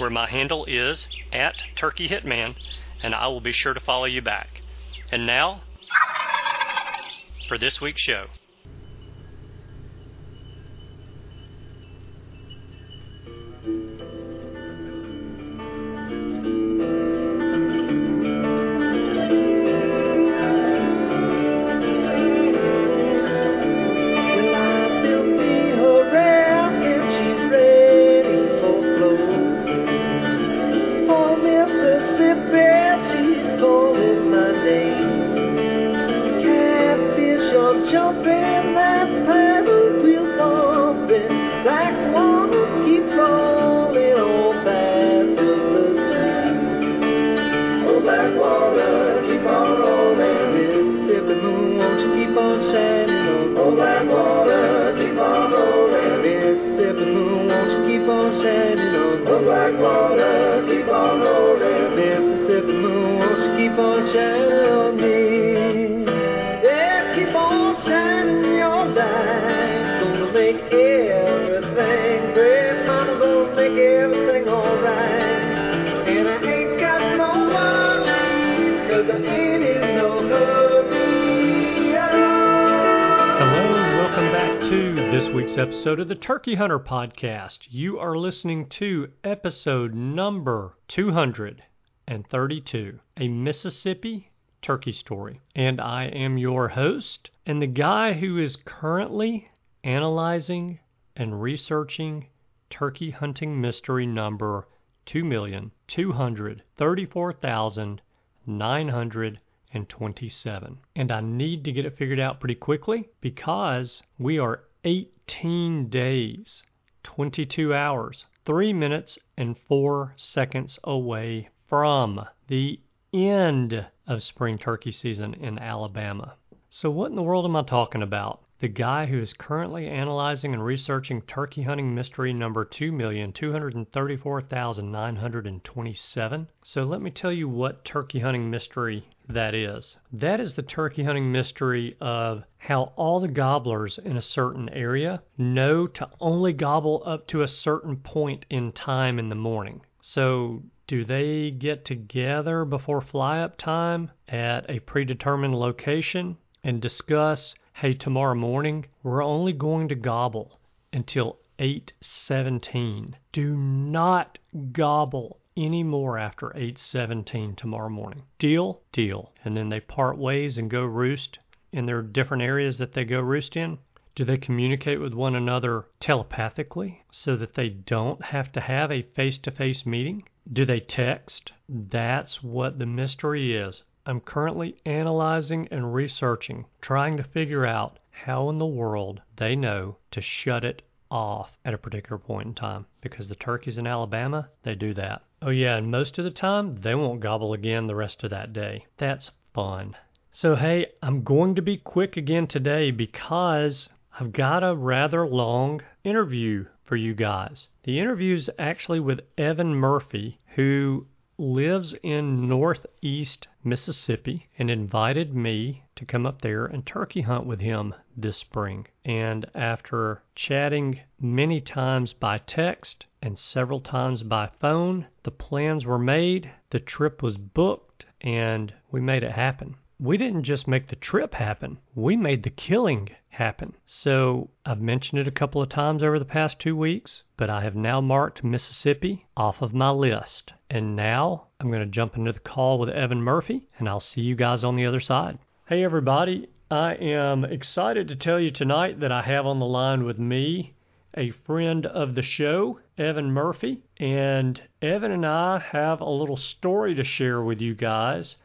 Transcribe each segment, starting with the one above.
where my handle is at Turkey Hitman, and I will be sure to follow you back. And now, for this week's show. Episode of the Turkey Hunter Podcast. You are listening to episode number 232, a Mississippi turkey story. And I am your host and the guy who is currently analyzing and researching turkey hunting mystery number 2,234,927. And I need to get it figured out pretty quickly because we are 18 days, 22 hours, 3 minutes, and 4 seconds away from the end of spring turkey season in Alabama. So, what in the world am I talking about? The guy who is currently analyzing and researching turkey hunting mystery number 2,234,927. So let me tell you what turkey hunting mystery that is. That is the turkey hunting mystery of how all the gobblers in a certain area know to only gobble up to a certain point in time in the morning. So do they get together before fly up time at a predetermined location and discuss hey, tomorrow morning we're only going to gobble until 8:17. Do not gobble any more after 8:17 tomorrow morning. Deal? Deal. And then they part ways and go roost in their different areas that they go roost in. Do they communicate with one another telepathically so that they don't have to have a face to face meeting? Do they text? That's what the mystery is. I'm currently analyzing and researching, trying to figure out how in the world they know to shut it off at a particular point in time. Because the turkeys in Alabama, they do that. Oh, yeah, and most of the time, they won't gobble again the rest of that day. That's fun. So, hey, I'm going to be quick again today because I've got a rather long interview for you guys. The interview is actually with Evan Murphy, who lives in northeast Mississippi and invited me to come up there and turkey hunt with him this spring. And after chatting many times by text and several times by phone, the plans were made, the trip was booked, and we made it happen. we didn't just make the trip happen, we made the killing happen. So I've mentioned it a couple of times over the past two weeks, but I have now marked Mississippi off of my list. And now I'm going to jump into the call with Evan Murphy, and I'll see you guys on the other side. Hey, everybody. I am excited to tell you tonight that I have on the line with me a friend of the show, Evan Murphy. And Evan and I have a little story to share with you guys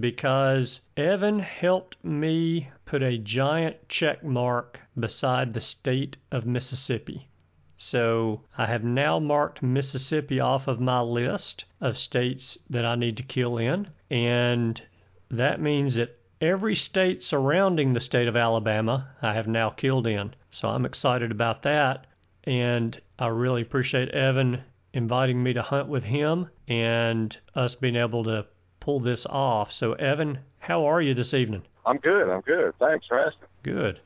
because Evan helped me put a giant check mark beside the state of Mississippi. So I have now marked Mississippi off of my list of states that I need to kill in. And that means that every state surrounding the state of Alabama I have now killed in. So I'm excited about that. And I really appreciate Evan inviting me to hunt with him and us being able to pull this off. So, Evan, how are you this evening? I'm good. I'm good. Thanks for asking. Good.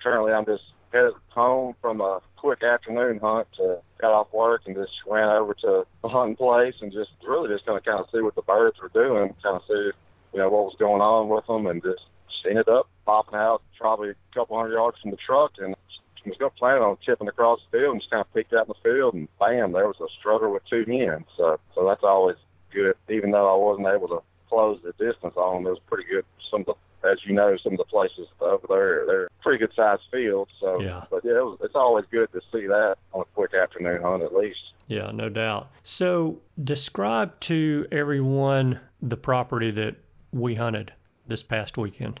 Currently, I'm just headed home from a quick afternoon hunt. To, got off work and just ran over to the hunting place and just really just going to kind of see what the birds were doing, kind of see you know what was going on with them, and just ended up popping out probably a couple hundred yards from the truck and was going to plan on tipping across the field and just kind of picked out in the field and bam, there was a strutter with two hens. So so that's always good. Even though I wasn't able to close the distance on them, it was pretty good. Some of the, as you know, some of the places over there, they're pretty good sized fields. So, yeah. but yeah, it was, it's always good to see that on a quick afternoon hunt at least. Yeah, no doubt. So, describe to everyone the property that we hunted this past weekend.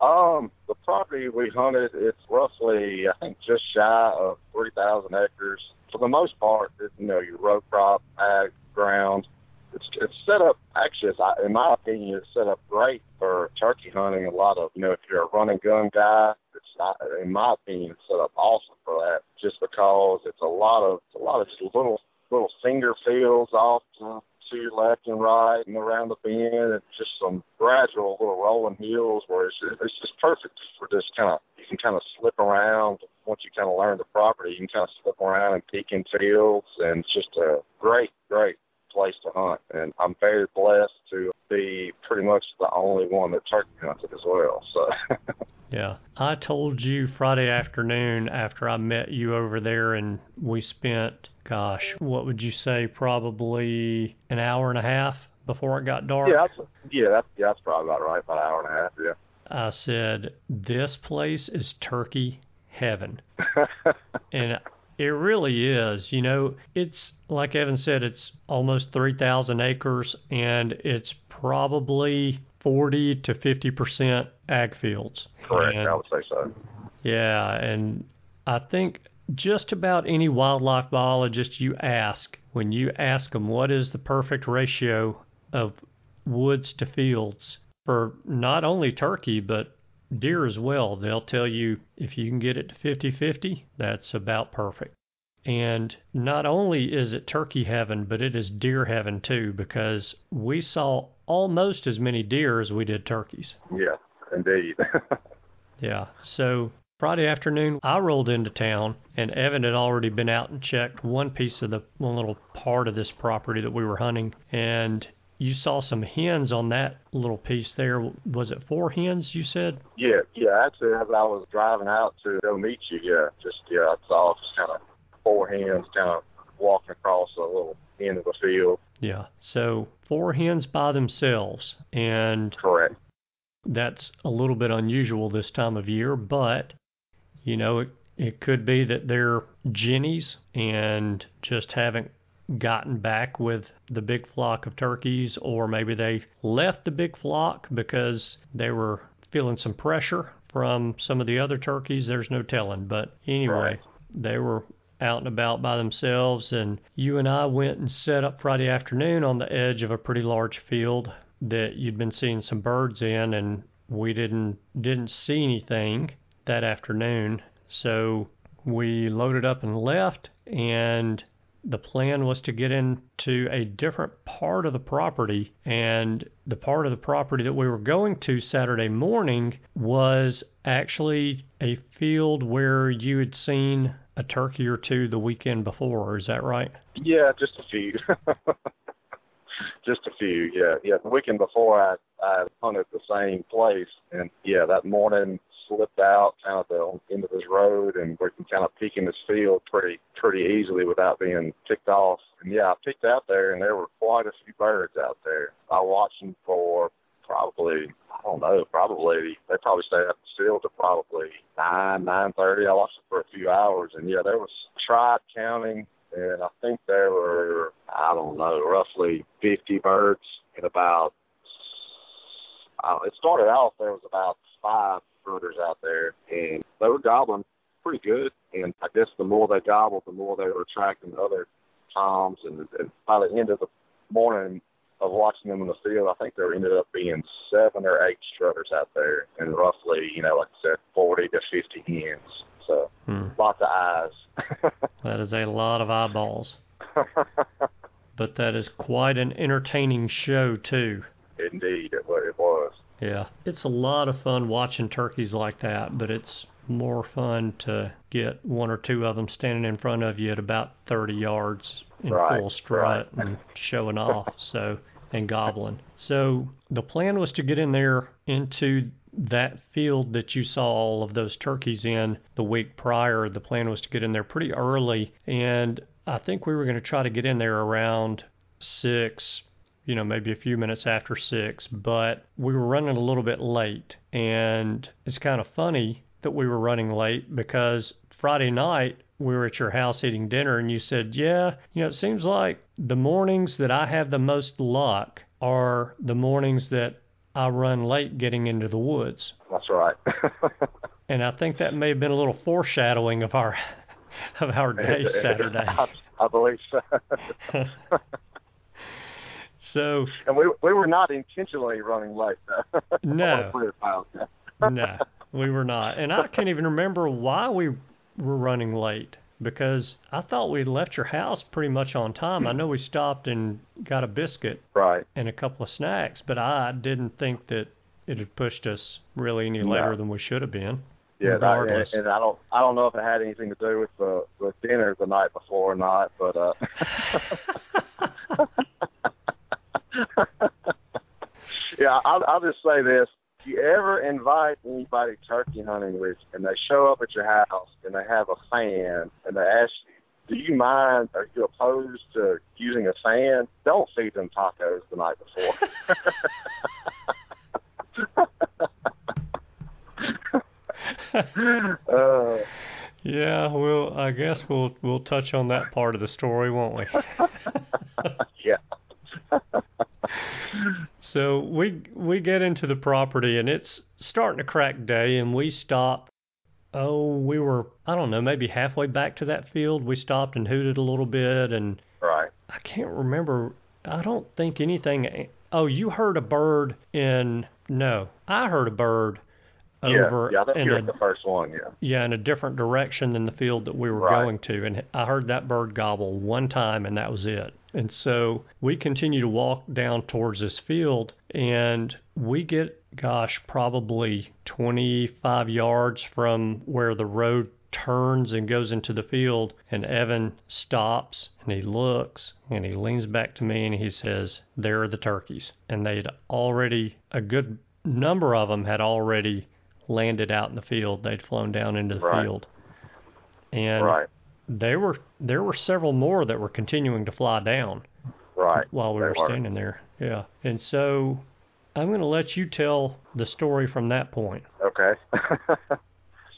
Um, the property we hunted, it's roughly, I think, just shy of 3,000 acres. For the most part, it, you know, your row crop, ag, ground. It's, it's set up, actually, it's, in my opinion, it's set up great for turkey hunting. A lot of, you know, if you're a running gun guy, it's, not, in my opinion, it's set up awesome for that just because it's a lot of, it's a lot of just little, little finger fields off to to your left and right and around the bend and just some gradual little rolling hills where it's it's just perfect for just kind of you can kind of slip around once you kind of learn the property you can kind of slip around and peek in fields and it's just a great great place to hunt and I'm very blessed to be pretty much the only one that turkey hunted as well so Yeah. I told you Friday afternoon after I met you over there and we spent gosh, what would you say, probably an hour and a half before it got dark? Yeah, that's, yeah, that's, yeah, that's probably about right, about an hour and a half, yeah. I said, this place is turkey heaven. and it really is. You know, it's like Evan said, it's almost 3,000 acres and it's probably 40 to 50% ag fields. Correct, and, I would say so. Yeah, and I think just about any wildlife biologist you ask, when you ask them what is the perfect ratio of woods to fields for not only turkey but deer as well, they'll tell you if you can get it to 50 50, that's about perfect. And not only is it turkey heaven, but it is deer heaven too, because we saw almost as many deer as we did turkeys. Yeah, indeed. yeah. So Friday afternoon, I rolled into town, and Evan had already been out and checked one piece of the one little part of this property that we were hunting, and you saw some hens on that little piece there. Was it four hens? You said? Yeah, yeah. Actually, as I was driving out to go meet you, yeah, just yeah, I saw just kind of four hens kind of walking across a little end of the field. Yeah. So four hens by themselves, and correct. That's a little bit unusual this time of year, but you know, it, it could be that they're Jennies and just haven't gotten back with the big flock of turkeys, or maybe they left the big flock because they were feeling some pressure from some of the other turkeys. There's no telling. But anyway, right. they were out and about by themselves, and you and I went and set up Friday afternoon on the edge of a pretty large field that you'd been seeing some birds in, and we didn't didn't see anything that afternoon. So we loaded up and left, and the plan was to get into a different part of the property. And the part of the property that we were going to Saturday morning was actually a field where you had seen a turkey or two the weekend before. Is that right? Yeah, just a few. just a few, yeah, yeah. The weekend before, I I hunted the same place, and yeah, that morning slipped out kind of the end of this road, and we can kind of peek in this field pretty pretty easily without being picked off. And yeah, I peeked out there, and there were quite a few birds out there. I watched them for probably I don't know, probably they probably stayed up still to probably nine, nine thirty. I watched it for a few hours and yeah, there was tribe counting and I think there were I don't know, roughly fifty birds and about uh, it started off there was about five brooders out there and they were gobbling pretty good and I guess the more they gobbled the more they were attracting other toms and, and by the end of the morning of watching them in the field, I think there ended up being seven or eight strutters out there, and roughly, you know, like I said, forty to fifty hens. So hmm. lots of eyes. that is a lot of eyeballs. but that is quite an entertaining show too. Indeed, it, it was. Yeah, it's a lot of fun watching turkeys like that, but it's more fun to get one or two of them standing in front of you at about 30 yards in right, full strut right. and showing off. So and gobbling. So the plan was to get in there into that field that you saw all of those turkeys in the week prior. The plan was to get in there pretty early, and I think we were going to try to get in there around six, you know, maybe a few minutes after six, but we were running a little bit late. And it's kind of funny that we were running late because Friday night we were at your house eating dinner and you said, Yeah, you know, it seems like the mornings that I have the most luck are the mornings that I run late getting into the woods. That's right. and I think that may have been a little foreshadowing of our of our day Saturday. I, I believe so. So and we we were not intentionally running late. no, no, we were not, and I can't even remember why we were running late because I thought we left your house pretty much on time. I know we stopped and got a biscuit right and a couple of snacks, but I didn't think that it had pushed us really any later than we should have been. Yeah, regardless. and, and I don't I don't know if it had anything to do with the with dinner the night before or not, but uh Yeah, I'll, I'll just say this: if you ever invite anybody turkey hunting with and they show up at your house and they have a fan and they ask you, do you mind, are you opposed to using a fan? Don't feed them tacos the night before. uh, yeah, well, I guess we'll we'll touch on that part of the story, won't we? yeah. So we we get into the property and it's starting to crack day and we stop oh we were i don't know maybe halfway back to that field we stopped and hooted a little bit and right i can't remember i don't think anything oh you heard a bird in no i heard a bird over yeah, yeah, in a, the first one, yeah. Yeah, in a different direction than the field that we were right. going to. And I heard that bird gobble one time and that was it. And so we continue to walk down towards this field and we get, gosh, probably 25 yards from where the road turns and goes into the field. And Evan stops and he looks and he leans back to me and he says, There are the turkeys. And they'd already, a good number of them had already landed out in the field. They'd flown down into the right. field. And right. There were there were several more that were continuing to fly down. Right. While we they were, were standing there. Yeah. And so I'm going to let you tell the story from that point. Okay.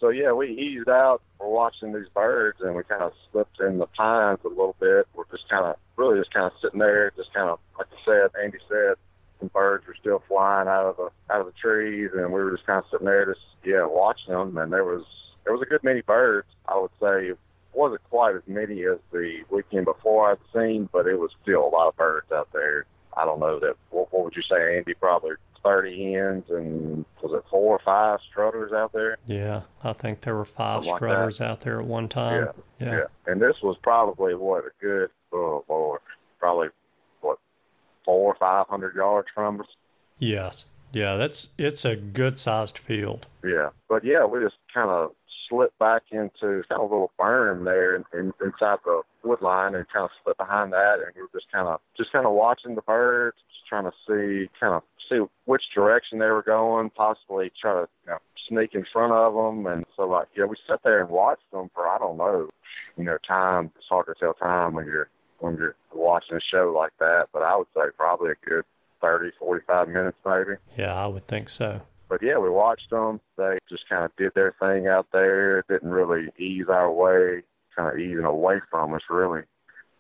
so yeah, we eased out. We're watching these birds, and we kind of slipped in the pines a little bit. We're just kind of, really, just kind of sitting there, just kind of, like I said, Andy said, some birds were still flying out of the out of the trees, and we were just kind of sitting there, just yeah, watching them. And there was there was a good many birds. I would say wasn't quite as many as the weekend before I'd seen, but it was still a lot of birds out there. I don't know that. What, what would you say, Andy? Probably 30 hens and was it four or five strutters out there? Yeah, I think there were five Something strutters like out there at one time. Yeah, yeah, yeah. And this was probably what a good, oh Lord, probably what four or five hundred yards from us. Yes. Yeah, that's it's a good sized field. Yeah. But yeah, we just kind of slipped back into of a little berm there in, in, inside the wood line and kind of slipped behind that, and we were just kind of just kind of watching the birds, just trying to see kind of see which direction they were going, possibly try to you know, sneak in front of them, and so like yeah, we sat there and watched them for I don't know, you know, time. It's hard to tell time when you're when you're watching a show like that, but I would say probably a good thirty, forty-five minutes maybe. Yeah, I would think so. But yeah, we watched them. They just kind of did their thing out there. Didn't really ease our way, kind of easing away from us really.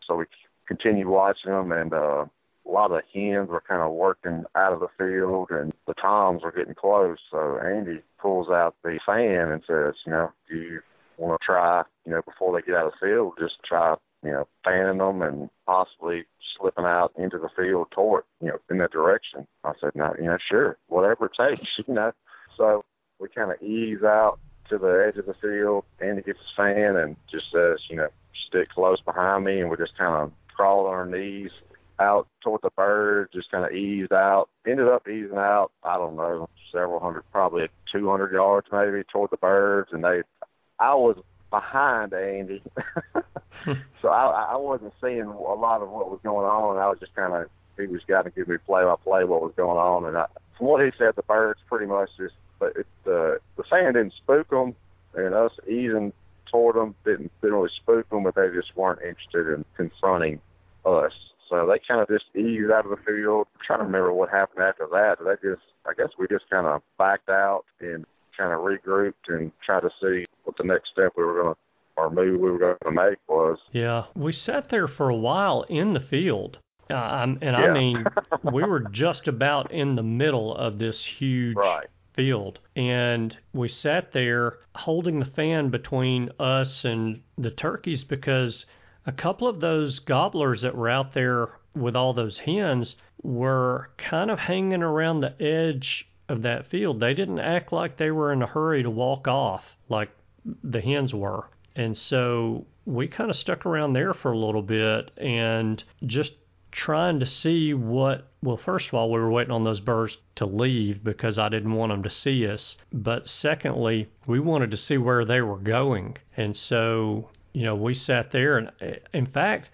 So we continued watching them, and uh, a lot of the hens were kind of working out of the field, and the toms were getting close. So Andy pulls out the fan and says, you know, do you want to try, you know, before they get out of the field, just try you know, fanning them and possibly slipping out into the field toward, you know, in that direction. I said, no, you know, sure, whatever it takes, you know. So we kind of ease out to the edge of the field. Andy gets his fan and just says, you know, stick close behind me, and we just kind of crawl on our knees out toward the bird, just kind of eased out. Ended up easing out, I don't know, several hundred, probably 200 yards maybe toward the birds, and they, I was behind Andy. so I, I wasn't seeing a lot of what was going on. I was just kind of he was kind of giving me play by play what was going on, and I, from what he said, the birds pretty much just but it, uh, the sand didn't spook them, and us easing toward them didn't didn't really spook them, but they just weren't interested in confronting us. So they kind of just eased out of the field. I'm trying to remember what happened after that. They just, I guess we just kind of backed out and kind of regrouped and tried to see what the next step we were going to or move we were going to make was. Yeah, we sat there for a while in the field. Uh, and yeah. I mean, we were just about in the middle of this huge right. field. And we sat there holding the fan between us and the turkeys because a couple of those gobblers that were out there with all those hens were kind of hanging around the edge of that field. They didn't act like they were in a hurry to walk off like the hens were. And so we kind of stuck around there for a little bit and just trying to see what well first of all we were waiting on those birds to leave because I didn't want them to see us but secondly we wanted to see where they were going and so you know we sat there and in fact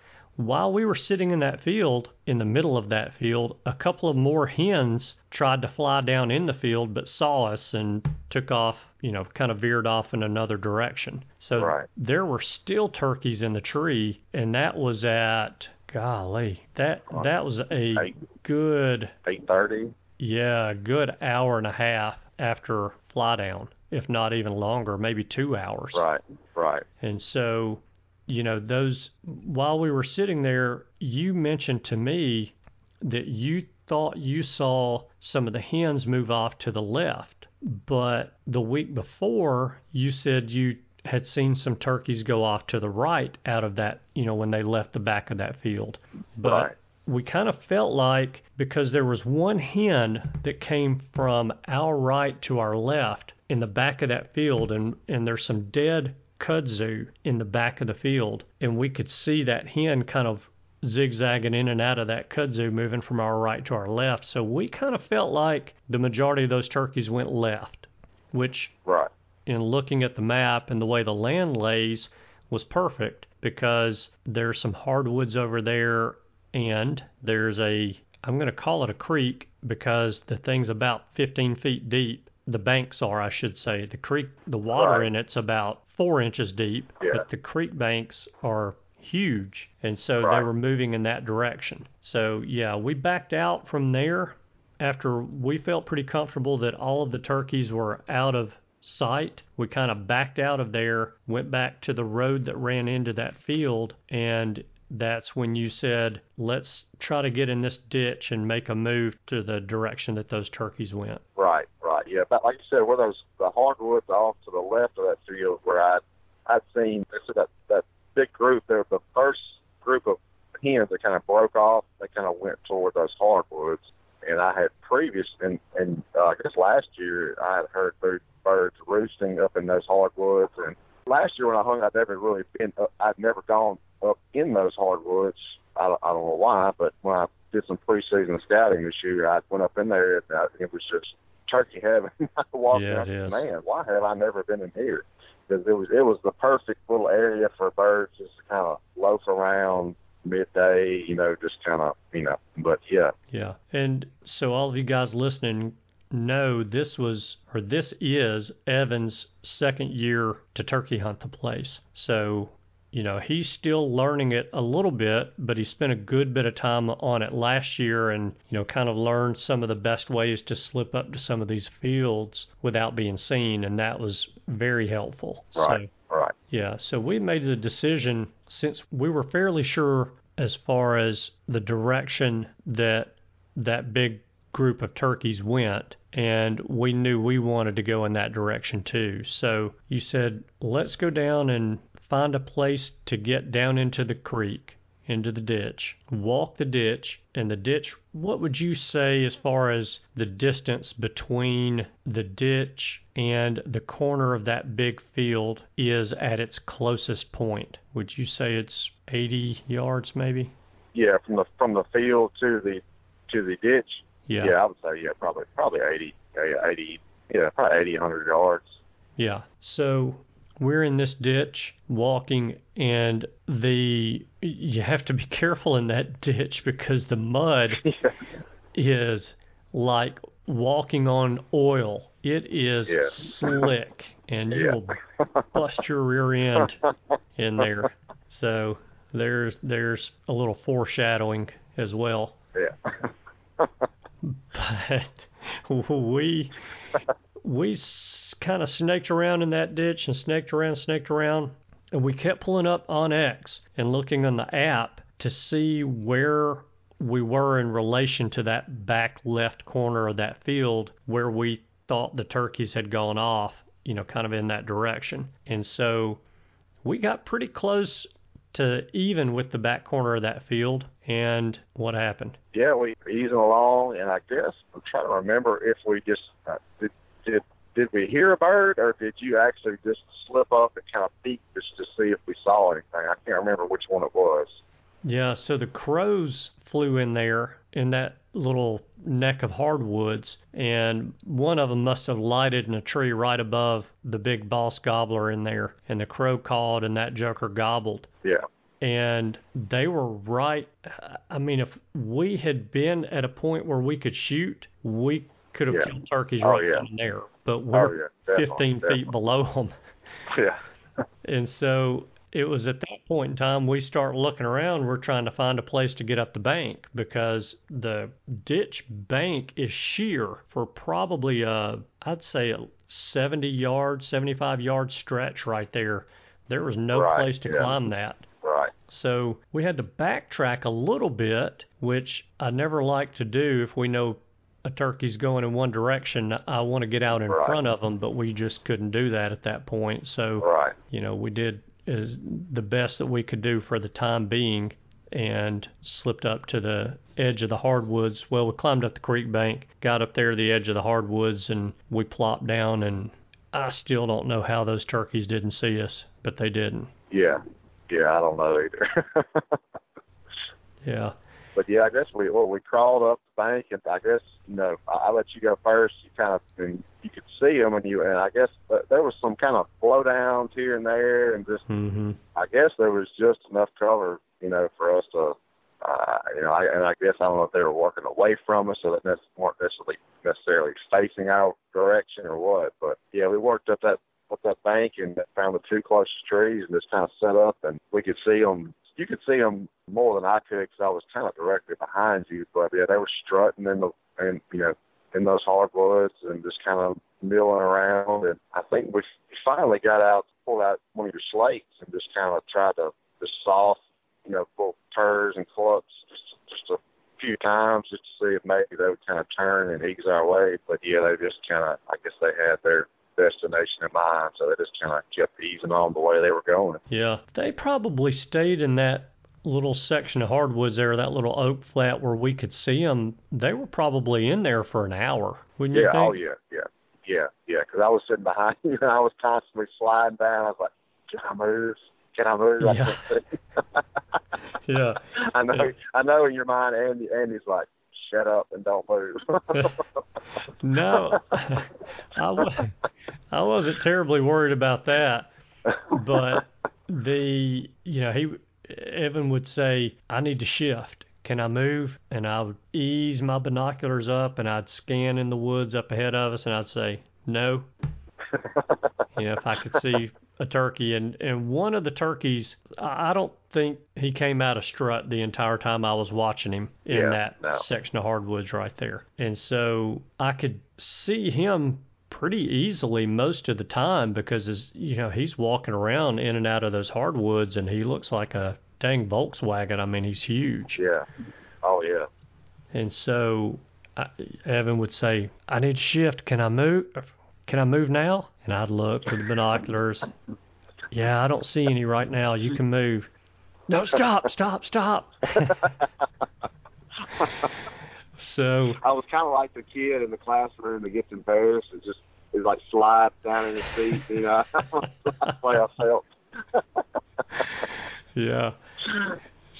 while we were sitting in that field, in the middle of that field, a couple of more hens tried to fly down in the field but saw us and took off, you know, kind of veered off in another direction. So right. there were still turkeys in the tree, and that was at golly, that that was a eight, good eight thirty. Yeah, a good hour and a half after fly down, if not even longer, maybe two hours. Right, right. And so you know, those, while we were sitting there, you mentioned to me that you thought you saw some of the hens move off to the left. But the week before, you said you had seen some turkeys go off to the right out of that, you know, when they left the back of that field. But right. we kind of felt like because there was one hen that came from our right to our left in the back of that field, and, and there's some dead kudzu in the back of the field, and we could see that hen kind of zigzagging in and out of that kudzu, moving from our right to our left. So we kind of felt like the majority of those turkeys went left, which, right. in looking at the map and the way the land lays, was perfect because there's some hardwoods over there, and there's a I'm going to call it a creek because the thing's about 15 feet deep. The banks are, I should say. The creek, the water right. in it's about four inches deep, yeah. but the creek banks are huge, and so right. they were moving in that direction. So yeah, we backed out from there after we felt pretty comfortable that all of the turkeys were out of sight. We kind of backed out of there, went back to the road that ran into that field, and that's when you said, let's try to get in this ditch and make a move to the direction that those turkeys went. Right, right. Yeah, but like you said, where those the hardwoods off to the left of that field where I I'd seen that that big group there, the first group of hens that kind of broke off, they kind of went toward those hardwoods. And I had previous and and uh, I guess last year I had heard birds roosting up in those hardwoods. And last year when I hung, I'd never really been. Up, I'd never gone up in those hardwoods. I, I don't know why, but when I did some preseason scouting this year, I went up in there and I, it was just turkey heaven. I walked Yeah, out, man, why have I never been in here? Because it was it was the perfect little area for birds just to kind of loaf around midday, you know, just kind of, you know. But yeah, Yeah. And so all of you guys listening know this was or this is Evan's second year to turkey hunt the place. So, you know, he's still learning it a little bit, but he spent a good bit of time on it last year and, you know, kind of learned some of the best ways to slip up to some of these fields without being seen and that was very helpful. right, So right, yeah, so we made the decision since we were fairly sure as far as the direction that that big group of turkeys went, and we knew we wanted to go in that direction too. So you said, let's go down and find a place to get down into the creek, into the ditch, walk the ditch, and the ditch, what would you say as far as the distance between the ditch and the corner of that big field is at its closest point? Would you say it's 80 yards maybe? yeah. From the from the field to the to the ditch, Yeah. yeah, I would say yeah, probably probably eighty, yeah, eighty, yeah, probably eighty, hundred yards. Yeah. So we're in this ditch walking and the you have to be careful in that ditch because the mud yeah, is like walking on oil. It is Yeah. slick and you Yeah. will bust your rear end in there. So there's there's a little foreshadowing as well. yeah, But we we kind of snaked around in that ditch and snaked around, snaked around, and we kept pulling up on X and looking on the app to see where we were in relation to that back left corner of that field where we thought the turkeys had gone off, you know, kind of in that direction. And so we got pretty close to even with the back corner of that field. And what happened? yeah. We easing along, and I guess I'm trying to remember if we just uh, did did we hear a bird, or did you actually just slip up and kind of peek just to see if we saw anything? I can't remember which one it was. Yeah, so the crows flew in there in that little neck of hardwoods, and one of them must have lighted in a tree right above the big boss gobbler in there, and the crow called, and that joker gobbled. Yeah, And they were right. I mean, if we had been at a point where we could shoot, we could have Yeah. killed turkeys Oh, right yeah. down there. But oh we're yeah, definitely, 15 definitely. feet below them. Yeah, And so it was at that point in time we start looking around. We're trying to find a place to get up the bank because the ditch bank is sheer for probably a, I'd say a 70 yard, 75 yard stretch right there. There was no Right, place to yeah. climb that. right. So we had to backtrack a little bit, which I never like to do if we know a turkey's going in one direction. I want to get out in Right. front of them, but we just couldn't do that at that point. So Right. you know, we did is the best that we could do for the time being and slipped up to the edge of the hardwoods. Well, we climbed up the creek bank, got up there to the edge of the hardwoods, and we plopped down. And I still don't know how those turkeys didn't see us, but they didn't. Yeah, yeah. I don't know either. Yeah. But yeah, I guess we well we crawled up the bank, and I guess you know I, I let you go first. You kind of and you could see them, and you and I guess uh, there was some kind of blowdowns here and there, and just hmm I guess there was just enough cover, you know, for us to, uh, you know, I, and I guess I don't know if they were working away from us or that they weren't necessarily necessarily facing our direction or what. But yeah, we worked up that up that bank and found the two closest trees and just kind of set up, and we could see them. You could see them more than I could because I was kind of directly behind you. But yeah, they were strutting in the and you know in those hardwoods and just kind of milling around. And I think we finally got out, pulled out one of your slates, and just kind of tried to just soft, you know, pull turs and clucks just just a few times just to see if maybe they would kind of turn and ease our way. But yeah, they just kind of, I guess they had their destination in mind, so they just kind of kept easing on the way they were going. Yeah. They probably stayed in that little section of hardwoods there, that little oak flat where we could see them. They were probably in there for an hour, wouldn't you Yeah, oh, think? oh yeah, yeah, yeah, yeah. Because I was sitting behind you and I was constantly sliding down. I was like, can I move? Can I move? Yeah. Yeah. I know, Yeah. I know. In your mind, Andy, Andy's like, shut up and don't move. no, I, wasn't terribly worried about that, but the you know he Evan would say I need to shift. Can I move? And I would ease my binoculars up and I'd scan in the woods up ahead of us and I'd say no. you know, if I could see a turkey and and one of the turkeys I don't think he came out of strut the entire time I was watching him in Yeah, that no. section of hardwoods right there. And so I could see him pretty easily most of the time because as you know he's walking around in and out of those hardwoods and he looks like a dang Volkswagen. I mean he's huge. yeah. Oh yeah. And so I, Evan would say, "I need to shift. Can I move? Can I move now?" And I'd look with the binoculars. Yeah, I don't see any right now. You can move. No, stop, stop, stop. so I was kind of like the kid in the classroom that gets embarrassed and just is like slides down in his seat. You know, that's the way I felt. yeah.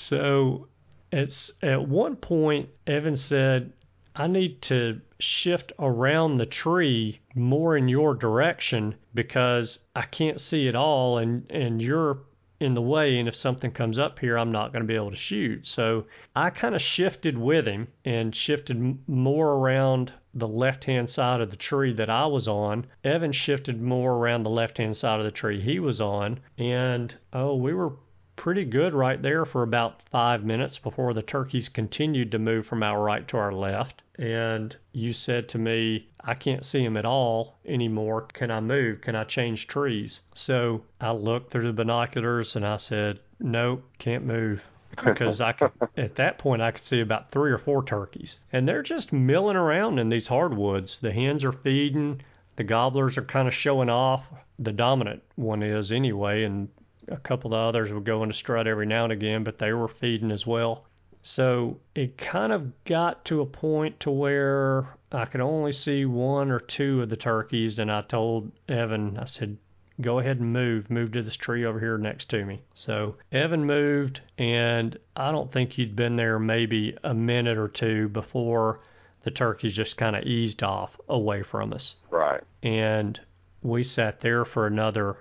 So it's at one point Evan said, I need to shift around the tree more in your direction because I can't see it all and, and you're in the way and if something comes up here I'm not going to be able to shoot. So I kind of shifted with him and shifted more around the left-hand side of the tree that I was on. Evan shifted more around the left-hand side of the tree he was on and oh we were pretty good right there for about five minutes before the turkeys continued to move from our right to our left. And you said to me, I can't see them at all anymore. Can I move? Can I change trees? So I looked through the binoculars and I said, Nope, can't move. Because I could, at that point, I could see about three or four turkeys. And they're just milling around in these hardwoods. The hens are feeding, the gobblers are kind of showing off. The dominant one is anyway, and a couple of others would go into strut every now and again, but they were feeding as well. So it kind of got to a point to where I could only see one or two of the turkeys, and I told Evan, I said, go ahead and move, move to this tree over here next to me. So Evan moved, and I don't think he'd been there maybe a minute or two before the turkeys just kind of eased off away from us. Right. And we sat there for another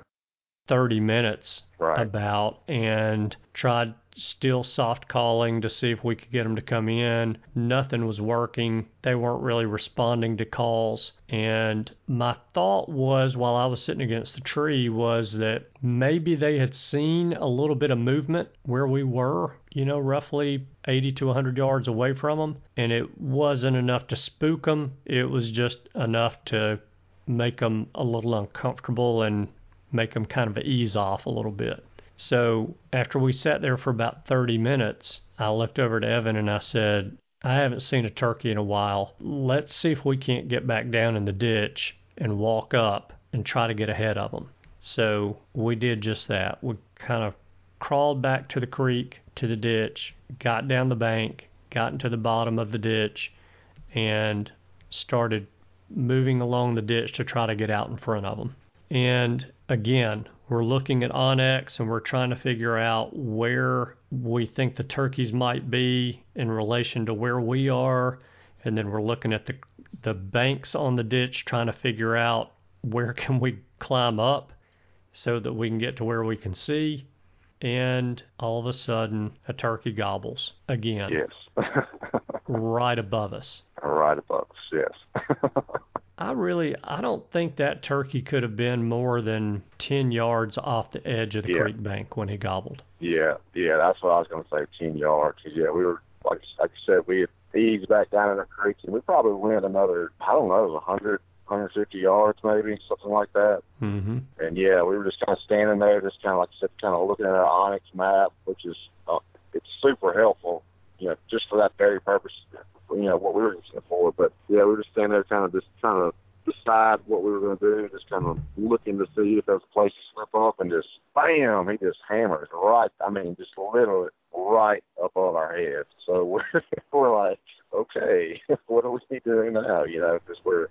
30 minutes Right. about and tried still soft calling to see if we could get them to come in. Nothing was working. They weren't really responding to calls. And my thought was while I was sitting against the tree was that maybe they had seen a little bit of movement where we were, you know, roughly 80 to 100 yards away from them. And it wasn't enough to spook them. It was just enough to make them a little uncomfortable and make them kind of ease off a little bit. So after we sat there for about 30 minutes, I looked over to Evan and I said, I haven't seen a turkey in a while. Let's see if we can't get back down in the ditch and walk up and try to get ahead of them. So we did just that. We kind of crawled back to the creek, to the ditch, got down the bank, got into the bottom of the ditch, and started moving along the ditch to try to get out in front of them. And again, we're looking at onX and we're trying to figure out where we think the turkeys might be in relation to where we are. And then we're looking at the the banks on the ditch trying to figure out where can we climb up so that we can get to where we can see. And all of a sudden, a turkey gobbles again, Yes. right above us. right above us. Yes. I really, I don't think that turkey could have been more than 10 yards off the edge of the Yeah. creek bank when he gobbled. yeah. Yeah. That's what I was going to say. Ten yards. yeah, we were like like you said, we had eased back down in the creek, and we probably went another I don't know, a hundred, hundred fifty yards maybe, something like that. hmm And yeah, we were just kind of standing there, just kind of like I said, kind of looking at our onX map, which is uh, it's super helpful, you know, just for that very purpose, you know, what we were using it for. But yeah, we were just standing there, kind of just trying to decide what we were going to do, just kind of looking to see if there was a place to slip off, and just bam, he just hammers right. I mean, just literally right above our heads. So we're we're like, okay, what do we do now? You know, because we're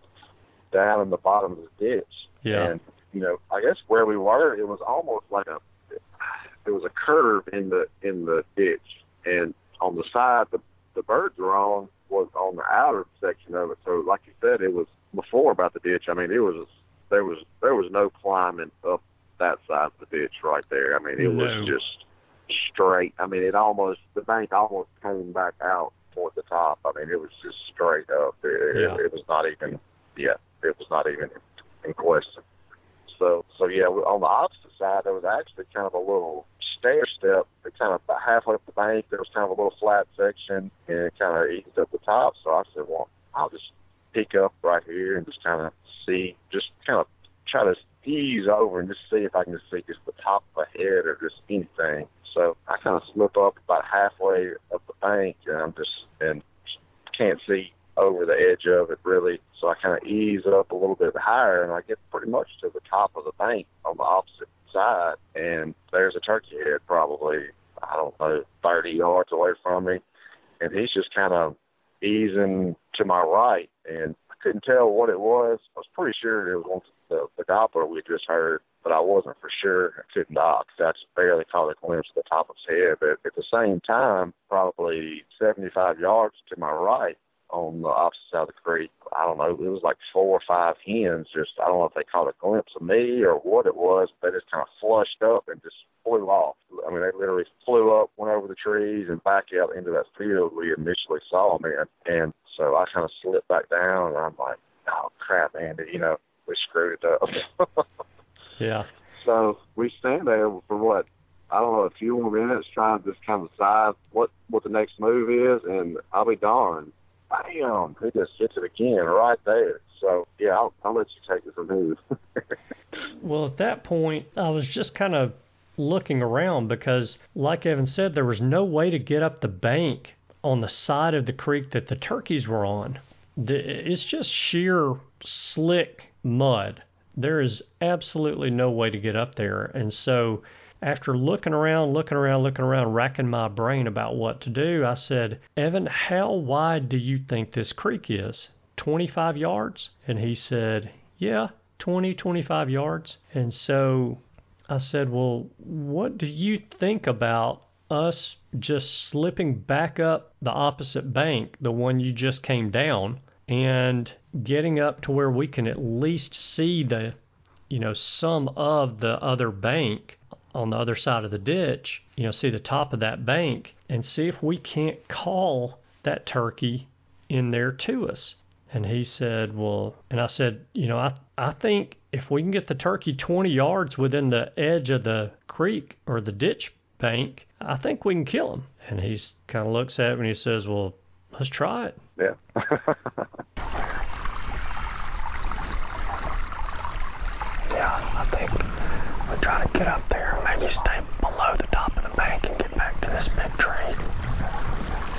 down in the bottom of the ditch. Yeah. And you know, I guess where we were, it was almost like a there was a curve in the in the ditch, and on the side the the birds were on, was on the outer section of it. So, like you said, it was before about the ditch. I mean, it was there was there was no climbing up that side of the ditch right there. I mean, it No. was just straight. I mean, it almost the bank almost came back out toward the top. I mean, it was just straight up. It, Yeah. it, it was not even yeah, it was not even in question. So so yeah, on the opposite side there was actually kind of a little stair step that kind of about halfway up the bank there was kind of a little flat section and it kind of eased up the top. So I said, well, I'll just pick up right here and just kind of see, just kind of try to ease over and just see if I can just see just the top of a head or just anything. So I kind of slip up about halfway up the bank and I'm just and can't see over the edge of it really. So I kind of ease up a little bit higher and I get pretty much to the top of the bank on the opposite side and there's a turkey head probably I don't know 30 yards away from me and he's just kind of easing to my right and I couldn't tell what it was. I was pretty sure it was one the, the gobbler we just heard, but I wasn't for sure. I couldn't knock. I barely caught a glimpse of the top of his head. But at the same time, probably 75 yards to my right on the opposite side of the creek, I don't know, it was like four or five hens. Just, I don't know if they caught a glimpse of me or what it was, but it just kind of flushed up and just flew off. I mean, they literally flew up, went over the trees, and back out into that field we initially saw them in. And so I kind of slipped back down, and I'm like, oh crap, Andy, you know, we screwed it up. Yeah. so we stand there for what I don't know a few more minutes trying to just kind of decide what what the next move is, and I'll be darned. Bam! He just hits it again right there. So yeah, I'll, I'll let you take it from here. Well, at that point, I was just kind of looking around because, like Evan said, there was no way to get up the bank on the side of the creek that the turkeys were on. It's just sheer slick mud. There is absolutely no way to get up there. And so, after looking around, looking around, looking around, racking my brain about what to do, I said, Evan, how wide do you think this creek is? 25 yards? And he said, Yeah, 20, 25 yards. And so I said, Well, what do you think about us just slipping back up the opposite bank, the one you just came down, and getting up to where we can at least see the, you know, some of the other bank on the other side of the ditch, you know, see the top of that bank and see if we can't call that turkey in there to us. And he said, Well, and I said, You know, I, I think if we can get the turkey 20 yards within the edge of the creek or the ditch bank, I think we can kill him. And he kind of looks at me and he says, Well, let's try it. yeah. Yeah, I think we try to get up there, maybe stay below the top of the bank and get back to this big tree.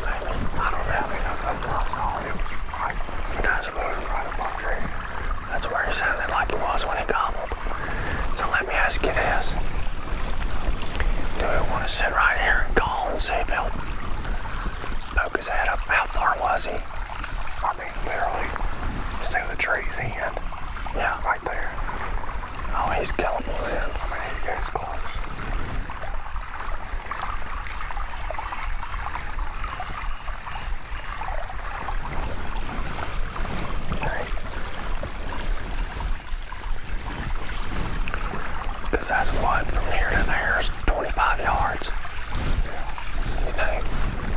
Maybe. I don't know. I saw him. He does move right above the tree. That's where he sounded like he was when he gobbled. So let me ask you this. Do we want to sit right here and call and see if he'll poke his head up? How far was he? I mean, literally, see the trees end. Yeah, right there. Oh, he's killable then. Because that's what, from here to there is 25 yards. You think?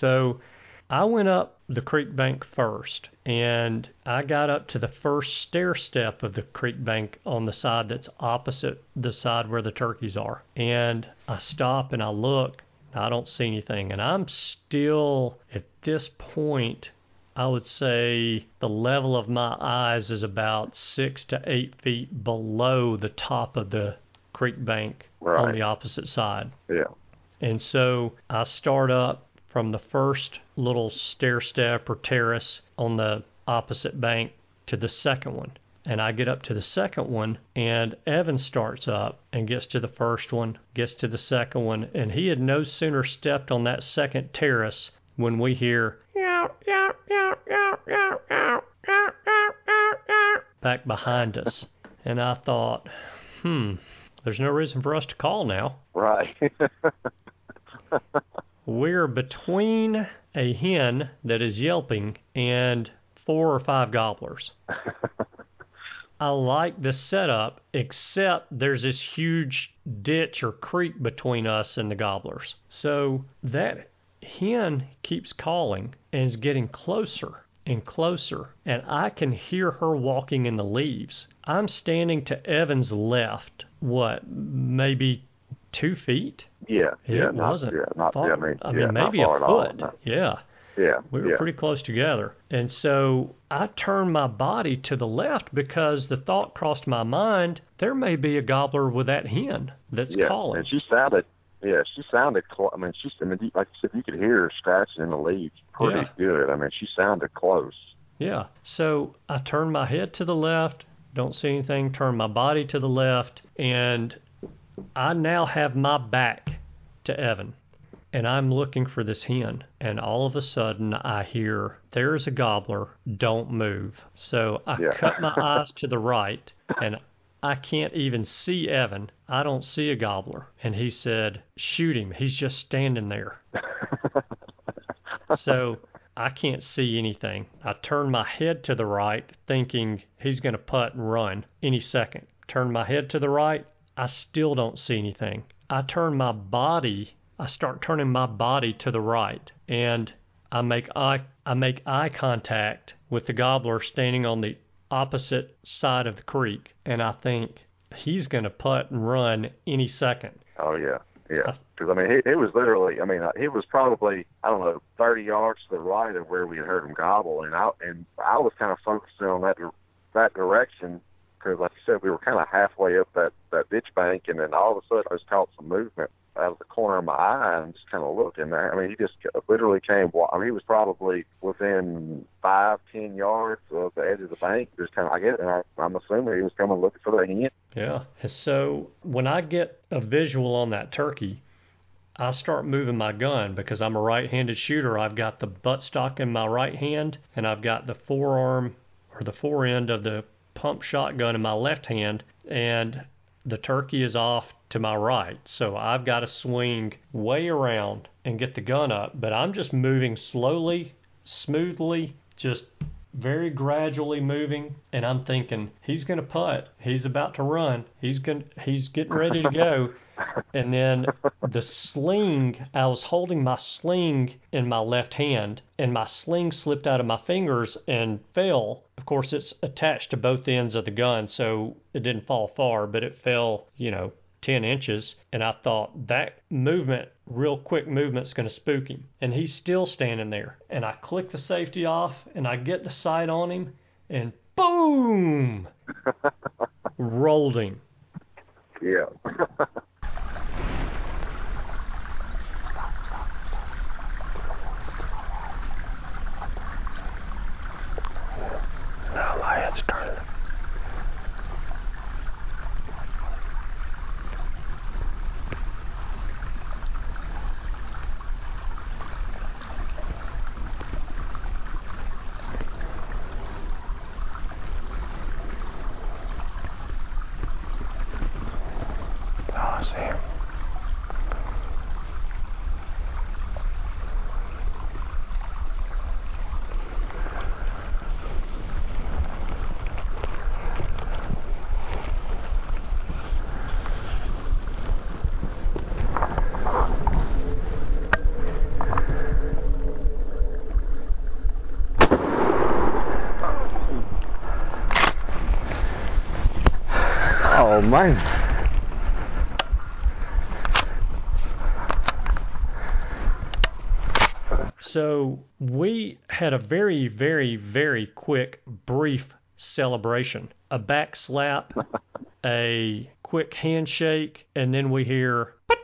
So I went up the creek bank first, and I got up to the first stair step of the creek bank on the side that's opposite the side where the turkeys are. And I stop and I look, I don't see anything. And I'm still, at this point, I would say the level of my eyes is about six to eight feet below the top of the creek bank on the opposite side. Yeah. And so I start up from the first little stair step or terrace on the opposite bank to the second one. And I get up to the second one, and Evan starts up and gets to the first one, gets to the second one, and he had no sooner stepped on that second terrace when we hear back behind us. And I thought, hmm, there's no reason for us to call now. Right. We're between a hen that is yelping and four or five gobblers. I like the setup, except there's this huge ditch or creek between us and the gobblers. So that hen keeps calling and is getting closer and closer, and I can hear her walking in the leaves. I'm standing to Evan's left, what, maybe two feet? yeah. Yeah. it not, wasn't Yeah. Not. far. Yeah, I mean. I yeah, mean, maybe a all, foot. no. Yeah, Yeah. we were yeah. pretty close together. And so I turned my body to the left because the thought crossed my mind there may be a gobbler with that hen that's yeah. calling. And she sounded. Yeah, she sounded. Cl- I mean, she's. I mean, like you said, you could hear her scratching in the leaves pretty Yeah. good. I mean, she sounded close. Yeah. So I turned my head to the left, don't see anything, turn my body to the left, and I now have my back to Evan. And I'm looking for this hen. And all of a sudden, I hear, There's a gobbler, don't move. So I Yeah. cut my eyes to the right, and I can't even see Evan. I don't see a gobbler. And he said, Shoot him. He's just standing there. So I can't see anything. I turn my head to the right, thinking he's going to putt and run any second. Turn my head to the right, I still don't see anything. I turn my body, I start turning my body to the right, and I make eye, I make eye contact with the gobbler standing on the opposite side of the creek, and I think he's going to putt and run any second. Oh yeah, yeah. Because I mean, he, he was literally. I mean, he was probably I don't know thirty yards to the right of where we had heard him gobble, and I and I was kind of focusing on that that direction because, like you said, we were kind of halfway up that that ditch bank, and then all of a sudden I just caught some movement out of the corner of my eye and just kind of looking. I mean, he just literally came. I mean, he was probably within five, ten yards of the edge of the bank. Just kind of, I guess, and I, I'm assuming he was coming looking for the hen. Yeah. So when I get a visual on that turkey, I start moving my gun because I'm a right-handed shooter. I've got the buttstock in my right hand, and I've got the forearm or the fore end of the pump shotgun in my left hand, and the turkey is off to my right. So I've got to swing way around and get the gun up, but I'm just moving slowly, smoothly, just very gradually moving and I'm thinking he's going to putt. He's about to run. He's going he's getting ready to go. And then the sling, I was holding my sling in my left hand and my sling slipped out of my fingers and fell. Of course, it's attached to both ends of the gun, so it didn't fall far, but it fell, you know, 10 inches. And I thought that movement, real quick movement's going to spook him. And he's still standing there. And I click the safety off and I get the sight on him and boom! rolled him. Yeah. Now my head's turning. Oh, I see him. So we had a very, very, very quick, brief celebration. A back slap, a quick handshake, and then we hear "Put,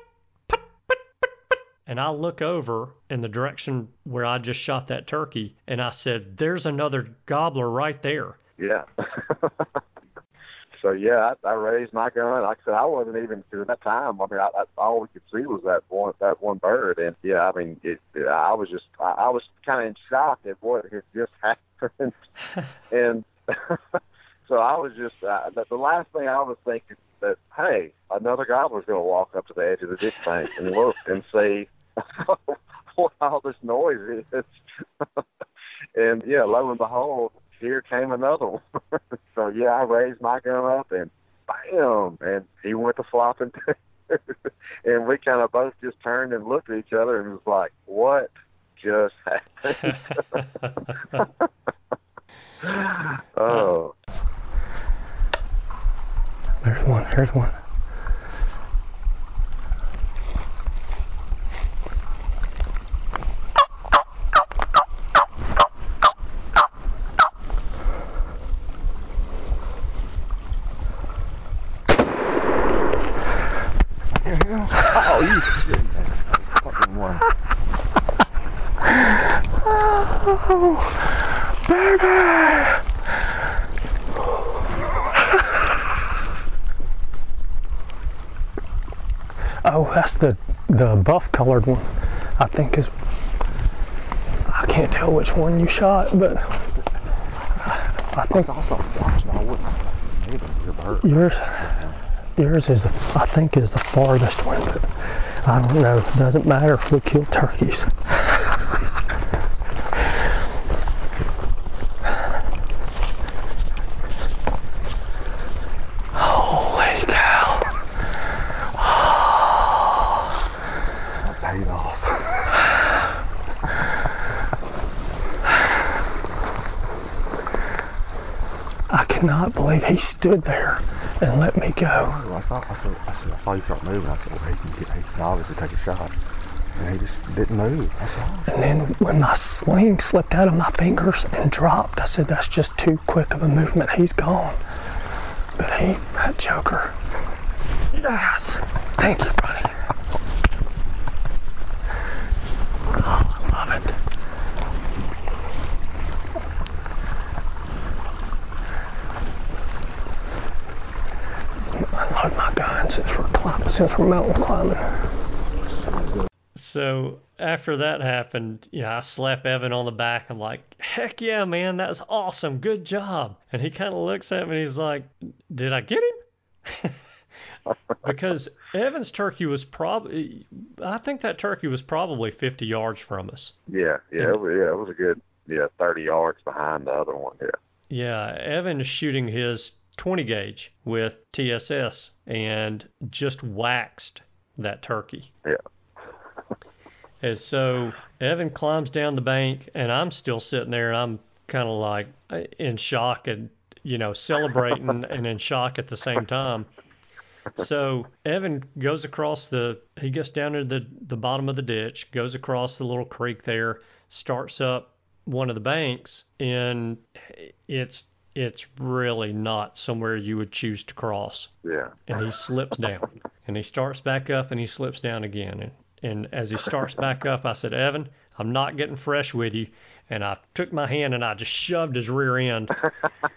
put, put, put, put." and I look over in the direction where I just shot that turkey and I said, There's another gobbler right there. Yeah. so yeah, I, I raised my gun. Like I said, I wasn't even at that time. I mean, I, I, all we could see was that one that one bird, and yeah, I mean, it, it, I was just I, I was kind of in shock at what had just happened, and so I was just uh, the, the last thing I was thinking that hey, another gobbler's going to walk up to the edge of the ditch bank and look and see what all this noise is. and yeah, lo and behold, here came another one. so yeah, I raised my gun up and bam, and he went to flopping. and we kind of both just turned and looked at each other and was like, "What just happened?" oh. There's one. There's one. Oh, you fucking one. Oh, that's the the buff colored one. I think is. I can't tell which one you shot, but I think also watching. I wouldn't. Maybe your bird. yours yours is the, I think is the farthest one, but I don't know. It doesn't matter if we kill turkeys. Holy cow! That paid off. I cannot believe he stood there and let me go. I thought, I saw, I saw, I saw you start moving. I said, well, he can, get, he can obviously take a shot. And he just didn't move. And then when my sling slipped out of my fingers and dropped, I said, that's just too quick of a movement. He's gone. But he, that joker. Yes. Thank you, buddy. Oh, I love it. Unload my gun climbing, since we're mountain climbing. So after that happened, yeah, I slap Evan on the back. I'm like, heck yeah, man, that's awesome. Good job. And he kind of looks at me and he's like, did I get him? because Evan's turkey was probably, I think that turkey was probably 50 yards from us. Yeah, yeah, it was, yeah, it was a good, yeah, 30 yards behind the other one. Yeah. Yeah, Evan is shooting his 20 gauge with TSS and just waxed that turkey. Yeah. And so Evan climbs down the bank, and I'm still sitting there, and I'm kind of like uh, in shock and, you know, celebrating and in shock at the same time. So Evan goes across the, he gets down to the, the bottom of the ditch, goes across the little creek there, starts up one of the banks, and it's it's really not somewhere you would choose to cross. Yeah. And he slips down, and he starts back up, and he slips down again, and and as he starts back up, I said, Evan, I'm not getting fresh with you. And I took my hand and I just shoved his rear end.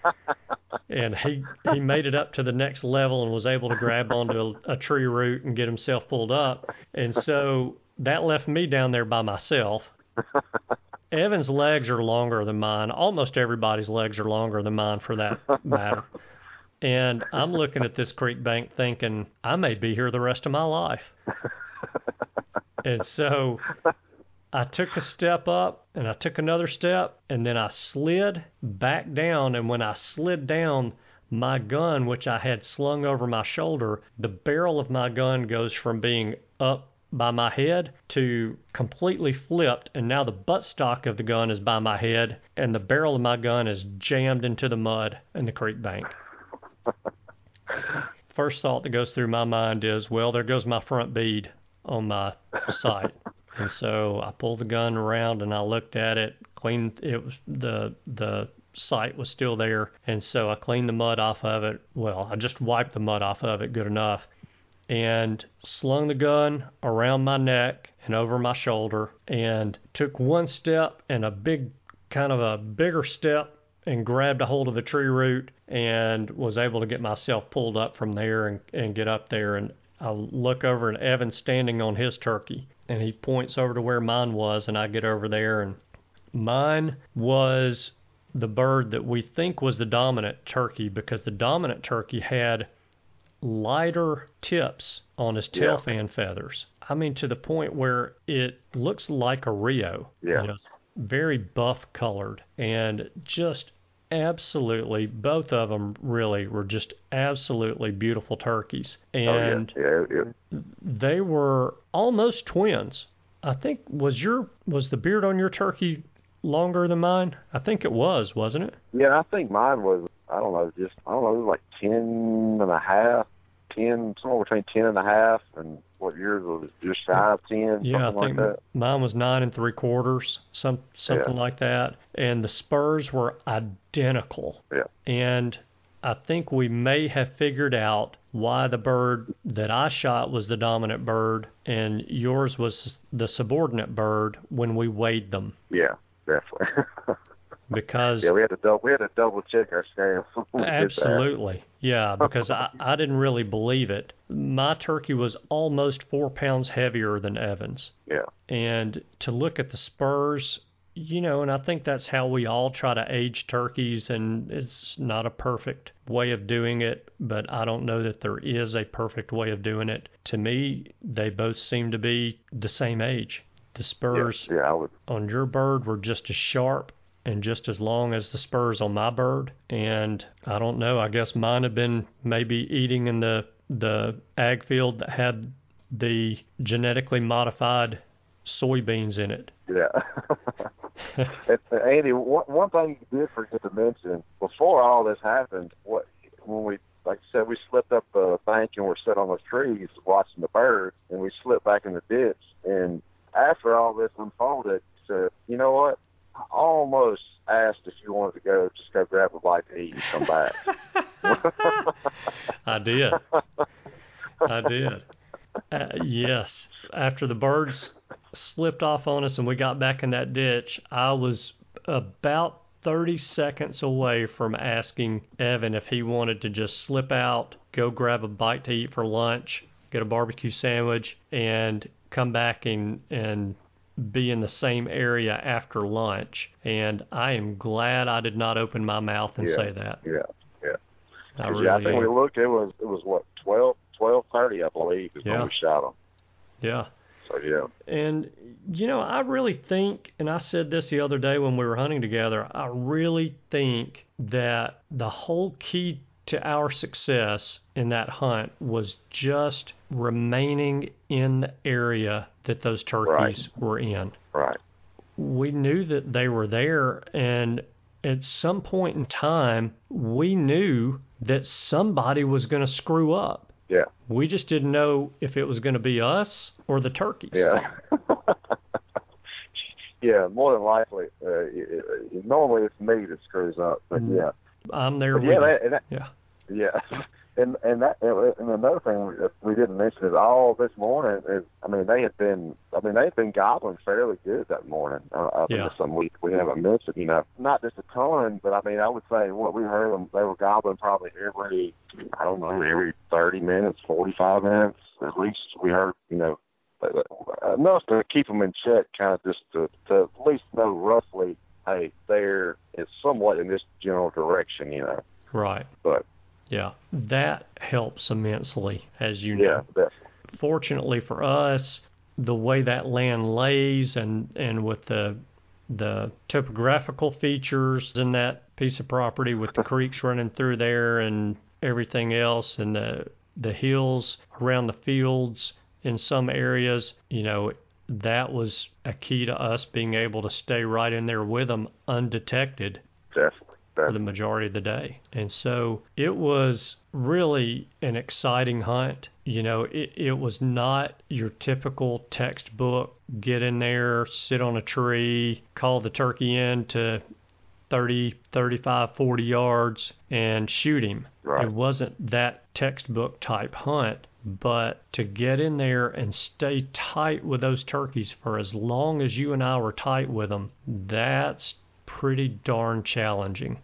and he, he made it up to the next level and was able to grab onto a, a tree root and get himself pulled up. And so that left me down there by myself. Evan's legs are longer than mine. Almost everybody's legs are longer than mine for that matter. And I'm looking at this creek bank thinking, I may be here the rest of my life. And so I took a step up and I took another step and then I slid back down. And when I slid down, my gun, which I had slung over my shoulder, the barrel of my gun goes from being up by my head to completely flipped. And now the buttstock of the gun is by my head and the barrel of my gun is jammed into the mud in the creek bank. first thought that goes through my mind is, well, there goes my front bead on my sight. and so I pulled the gun around and I looked at it, cleaned it was the the sight was still there, and so I cleaned the mud off of it. Well, I just wiped the mud off of it good enough and slung the gun around my neck and over my shoulder and took one step and a big kind of a bigger step and grabbed a hold of a tree root and was able to get myself pulled up from there and, and get up there. And I look over and Evan's standing on his turkey and he points over to where mine was and I get over there. And mine was the bird that we think was the dominant turkey because the dominant turkey had lighter tips on his tail Yeah. fan feathers. I mean, to the point where it looks like a Rio. Yeah. You know, very buff colored and just absolutely, both of them really were just absolutely beautiful turkeys. Oh, and oh, yeah, yeah, yeah. they were almost twins. I think was your was the beard on your turkey longer than mine? I think it was, wasn't it? Yeah, I think mine was, I don't know, just, I don't know, it was like ten and a half, ten, somewhere between ten and a half, and what yours was just shy of 10, Yeah, I something like think that. mine was nine and three quarters, some something Yeah. like that. And the spurs were identical. Yeah. And I think we may have figured out why the bird that I shot was the dominant bird and yours was the subordinate bird when we weighed them Yeah, definitely. because yeah, we had to double, we had to double check our scales. when we did that. Absolutely. Yeah, because I, I didn't really believe it. My turkey was almost four pounds heavier than Evan's. Yeah. And to look at the spurs, you know, and I think that's how we all try to age turkeys, and it's not a perfect way of doing it, but I don't know that there is a perfect way of doing it. To me, they both seem to be the same age. The Yeah, spurs yeah, would. on your bird were just as sharp and just as long as the spurs on my bird. And I don't know, I guess mine had been maybe eating in the the ag field that had the genetically modified soybeans in it. Yeah. and, Andy, one, one thing you did forget to mention before all this happened, what when we like I said, we slipped up the bank and we're sitting on the trees watching the birds, and we slipped back in the ditch. And after all this unfolded, said, you know what? Almost asked if you wanted to go, just go grab a bite to eat and come back. I did. I did. Uh, yes. After the birds slipped off on us and we got back in that ditch, I was about 30 seconds away from asking Evan if he wanted to just slip out, go grab a bite to eat for lunch, get a barbecue sandwich, and come back and, and be in the same area after lunch. And I am glad I did not open my mouth and Yeah. say that. yeah. yeah. I really yeah, I think am. we looked. It was it was what twelve twelve thirty, I believe, is Yeah. when we shot them. Yeah. So yeah, And, you know, I really think, and I said this the other day when we were hunting together, I really think that the whole key to our success in that hunt was just remaining in the area that those turkeys were in. right. We knew that they were there, and at some point in time, we knew that somebody was going to screw up. Yeah. We just didn't know if it was going to be us or the turkeys. Yeah. yeah, more than likely. Uh, it, it, normally it's me that screws up, but Mm. yeah, I'm there but with yeah, that, that, Yeah. yeah, and and that and another thing we- we didn't mention is all this morning is I mean they had been I mean they've been gobbling fairly good that morning uh, up Yeah. into some week we haven't mentioned you know not just a ton but I mean I would say what we heard them they were gobbling probably every I don't know every thirty minutes forty five minutes at least we heard you know uh, enough to keep them in check kind of just to, to at least know roughly hey they're it's somewhat in this general direction you know Right. but Yeah. That helps immensely, as you yeah know. definitely. Fortunately for us, the way that land lays and, and with the the topographical features in that piece of property with the creeks running through there and everything else and the the hills around the fields in some areas, you know, that was a key to us being able to stay right in there with them undetected Definitely, for the majority of the day. And so it was really an exciting hunt. You know, it, it was not your typical textbook get in there, sit on a tree, call the turkey in to 30, 35, 40 yards and shoot him. Right. It wasn't that textbook type hunt, but to get in there and stay tight with those turkeys for as long as you and I were tight with them, that's pretty darn challenging.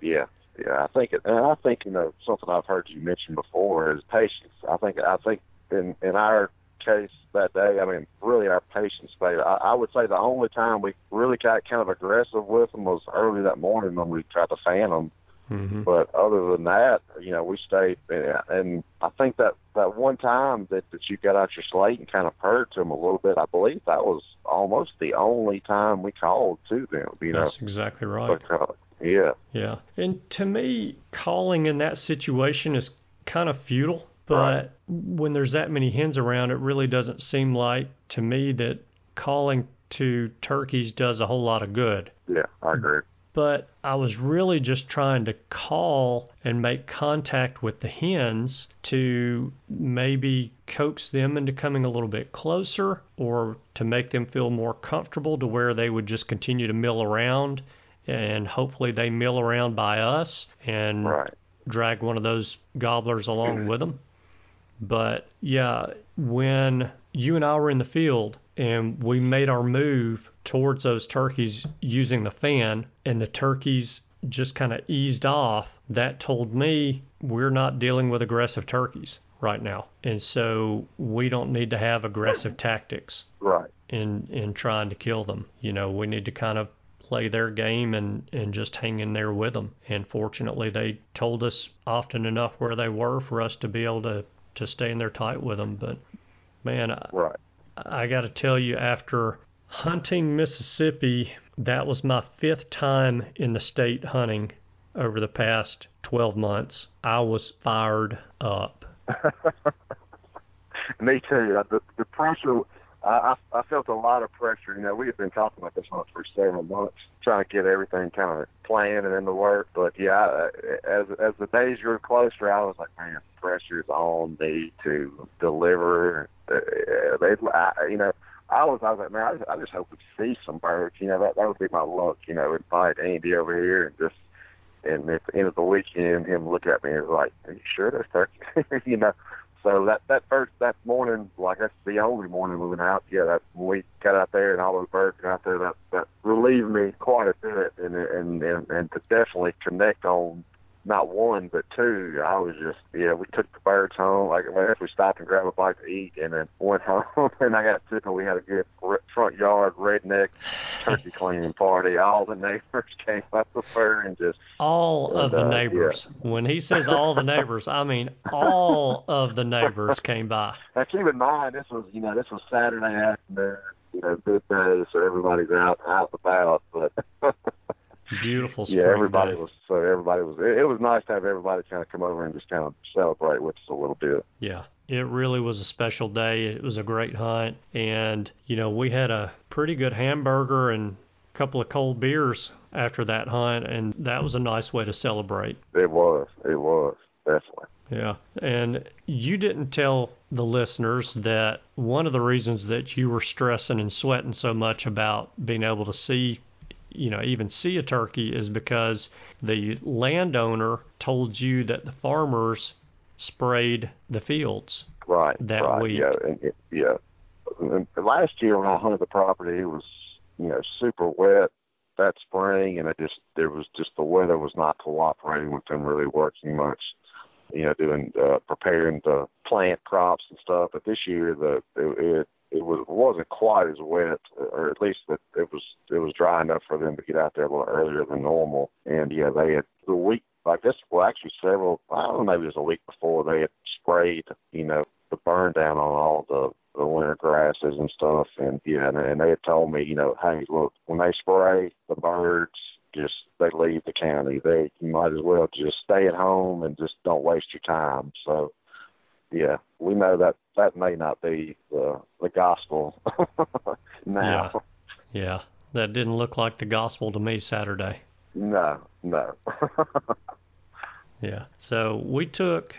Yeah, yeah. I think, it, and I think you know something I've heard you mention before is patience. I think, I think in in our case that day, I mean, really our patience played. I, I would say the only time we really got kind of aggressive with them was early that morning when we tried to fan them. Mm-hmm. But other than that, you know, we stayed, and I think that that one time that that you got out your slate and kind of purred to them a little bit, I believe that was almost the only time we called to them. You know, That's exactly right. because, yeah, Yeah. And to me, calling in that situation is kind of futile. But Right. when there's that many hens around, it really doesn't seem like to me that calling to turkeys does a whole lot of good. yeah, I agree. But I was really just trying to call and make contact with the hens to maybe coax them into coming a little bit closer or to make them feel more comfortable to where they would just continue to mill around and hopefully they mill around by us and Right. drag one of those gobblers along mm-hmm. with them. But yeah, when you and I were in the field and we made our move towards those turkeys using the fan, and the turkeys just kind of eased off, that told me we're not dealing with aggressive turkeys right now. And so we don't need to have aggressive tactics Right. in in trying to kill them. You know, we need to kind of play their game and and just hang in there with them. And fortunately, they told us often enough where they were for us to be able to to stay in there tight with them. But man, I, Right. I got to tell you, after hunting Mississippi, that was my fifth time in the state hunting over the past 12 months. I was fired up. Me too. The, the pressure, I, I, felt a lot of pressure. You know, we had been talking about this hunt for several months, trying to get everything kind of planned and in the work. But yeah, as as the days grew closer, I was like, man, pressure's on me to deliver. Uh, they, I, you know, I was, I was like, man, I just, I just hope we see some birds. You know, that that would be my luck. You know, invite Andy over here and just. And at the end of the weekend, him look at me and was like, "Are you sure there's turkey?" you know, so that that first that morning, like that's the only morning we went out. Yeah, that when we got out there and all those birds got out there, that that relieved me quite a bit, and and and and to definitely connect on not one but two. I was just yeah, we took the birds home. Like guess we stopped and grabbed a bite to eat, and then went home. and I got sick, and we had a good front yard redneck turkey cleaning party. All the neighbors came up with her and just All of the uh, neighbors. When he says all the neighbors, I mean all of the neighbors came by. Now keep in mind, this was you know this was Saturday afternoon, you know, good day, so everybody's out and out and about. But Beautiful yeah, everybody day. was so everybody was. It, it was nice to have everybody kind of come over and just kind of celebrate with us a little bit. Yeah, it really was a special day. It was a great hunt, and you know we had a pretty good hamburger and a couple of cold beers after that hunt, and that was a nice way to celebrate. It was, it was definitely. Yeah, and you didn't tell the listeners that one of the reasons that you were stressing and sweating so much about being able to see, you know, even see a turkey is because the landowner told you that the farmers sprayed the fields. Right. That right, week. Yeah, and it, yeah. And last year when I hunted the property, it was you know super wet that spring, and it just there was just the weather was not cooperating with them really working much. You know, doing uh, preparing to plant crops and stuff. But this year the it, it it was wasn't quite as wet, or at least that it was it was dry enough for them to get out there a little earlier than normal. And yeah, they had the week I guess well actually several I don't know maybe it was a week before they had sprayed you know the burn down on all the the winter grasses and stuff. And yeah and, and they had told me you know hey look when they spray the birds just they leave the county. They you might as well just stay at home and just don't waste your time. So yeah we know that that may not be the the gospel now Yeah, that didn't look like the gospel to me Saturday. No, no. yeah. So we took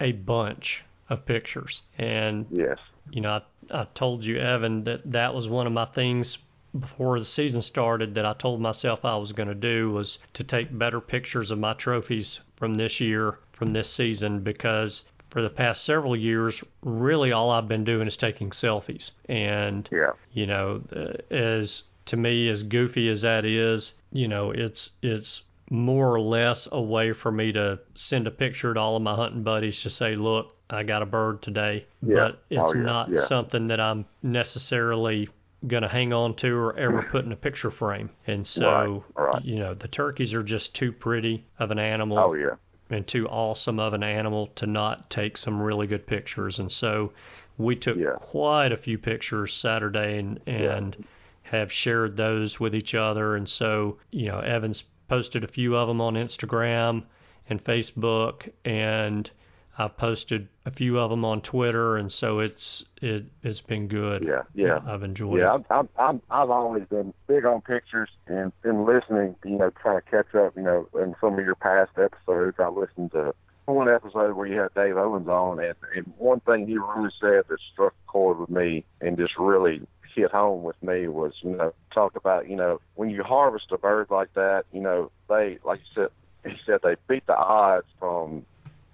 a bunch of pictures, and yes, you know, I, I told you, Evan, that that was one of my things before the season started that I told myself I was going to do was to take better pictures of my trophies from this year, from this season, because for the past several years, really all I've been doing is taking selfies. And, yeah. you know, as to me, as goofy as that is, you know, it's, it's, more or less a way for me to send a picture to all of my hunting buddies to say, look, I got a bird today. Yeah. But oh, it's oh, yeah. not yeah. something that I'm necessarily going to hang on to or ever put in a picture frame. And so, right, right. you know, the turkeys are just too pretty of an animal. Oh, yeah. And too awesome of an animal to not take some really good pictures. And so we took yeah. quite a few pictures Saturday and, and yeah. have shared those with each other. And so, you know, Evans posted a few of them on Instagram and Facebook and I've posted a few of them on Twitter, and so it's it it's been good. Yeah, yeah, I've enjoyed. Yeah, it. I'm I'm I've always been big on pictures and been listening. You know, trying to catch up. You know, in some of your past episodes, I listened to one episode where you had Dave Owens on, and, and one thing he really said that struck a chord with me and just really hit home with me was, you know, talk about, you know, when you harvest a bird like that, you know, they, like you said, he said they beat the odds from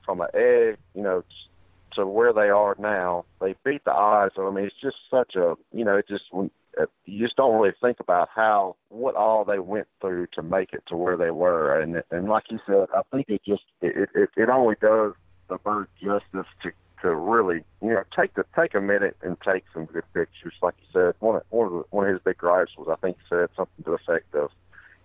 from an egg, you know, to where they are now. They beat the odds. I mean, it's just such a, you know, it just uh, you just don't really think about how what all they went through to make it to where they were. And and like you said, I think it just it it, it only does the bird justice to to really you know take the take a minute and take some good pictures. Like you said, one of one of the, one of his big gripes was I think he said something to the effect of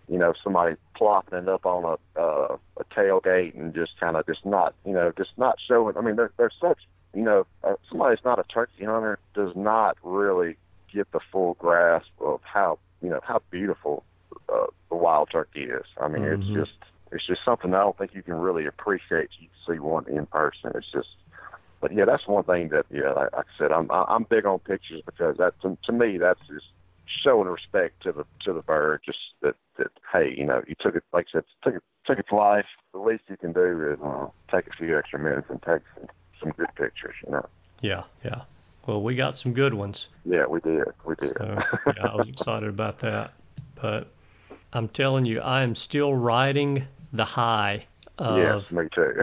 you know, somebody plopping it up on a uh, a tailgate and just kind of just not, you know, just not showing. I mean, they're they're such, you know, uh, somebody that's not a turkey hunter does not really get the full grasp of how, you know, how beautiful uh, the wild turkey is. I mean, mm-hmm. it's just it's just something I don't think you can really appreciate. You can see one in person. It's just but yeah, that's one thing that yeah, like, like I said, I'm I'm big on pictures because that to, to me that's just showing respect to the to the bird. Just that that hey, you know, you took it like I said, took it took its life. The least you can do is uh, take a few extra minutes and take some, some good pictures. You know. Yeah, yeah. Well, we got some good ones. Yeah, we did. We did. So, yeah, I was excited about that. But I'm telling you, I am still riding the high of yes, me too.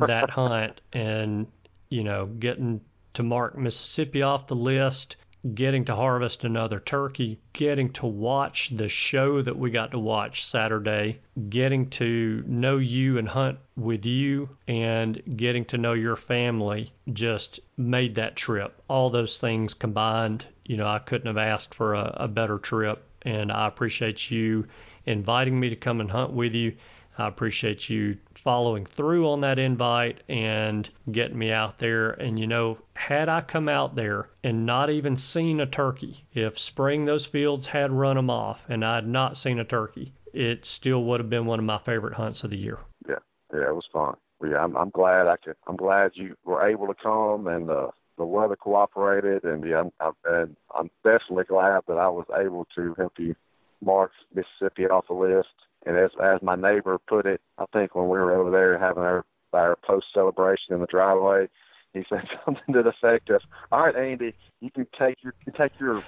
that hunt and, you know, getting to mark Mississippi off the list, getting to harvest another turkey, getting to watch the show that we got to watch Saturday, getting to know you and hunt with you, and getting to know your family just made that trip. All those things combined, you know, I couldn't have asked for a, a better trip, and I appreciate you inviting me to come and hunt with you. I appreciate you following through on that invite and getting me out there. And you know, had I come out there and not even seen a turkey, if spring those fields had run them off and I had not seen a turkey, it still would have been one of my favorite hunts of the year. Yeah, yeah, it was fun. Yeah, I'm, I'm glad I could. I'm glad you were able to come and uh, the weather cooperated, and yeah, I'm, I'm, and I'm definitely glad that I was able to help you mark Mississippi off the list and as as my neighbor put it, I think when we were over there having our our post celebration in the driveway, he said something to the effect of, "All right, Andy, you can take your you can take your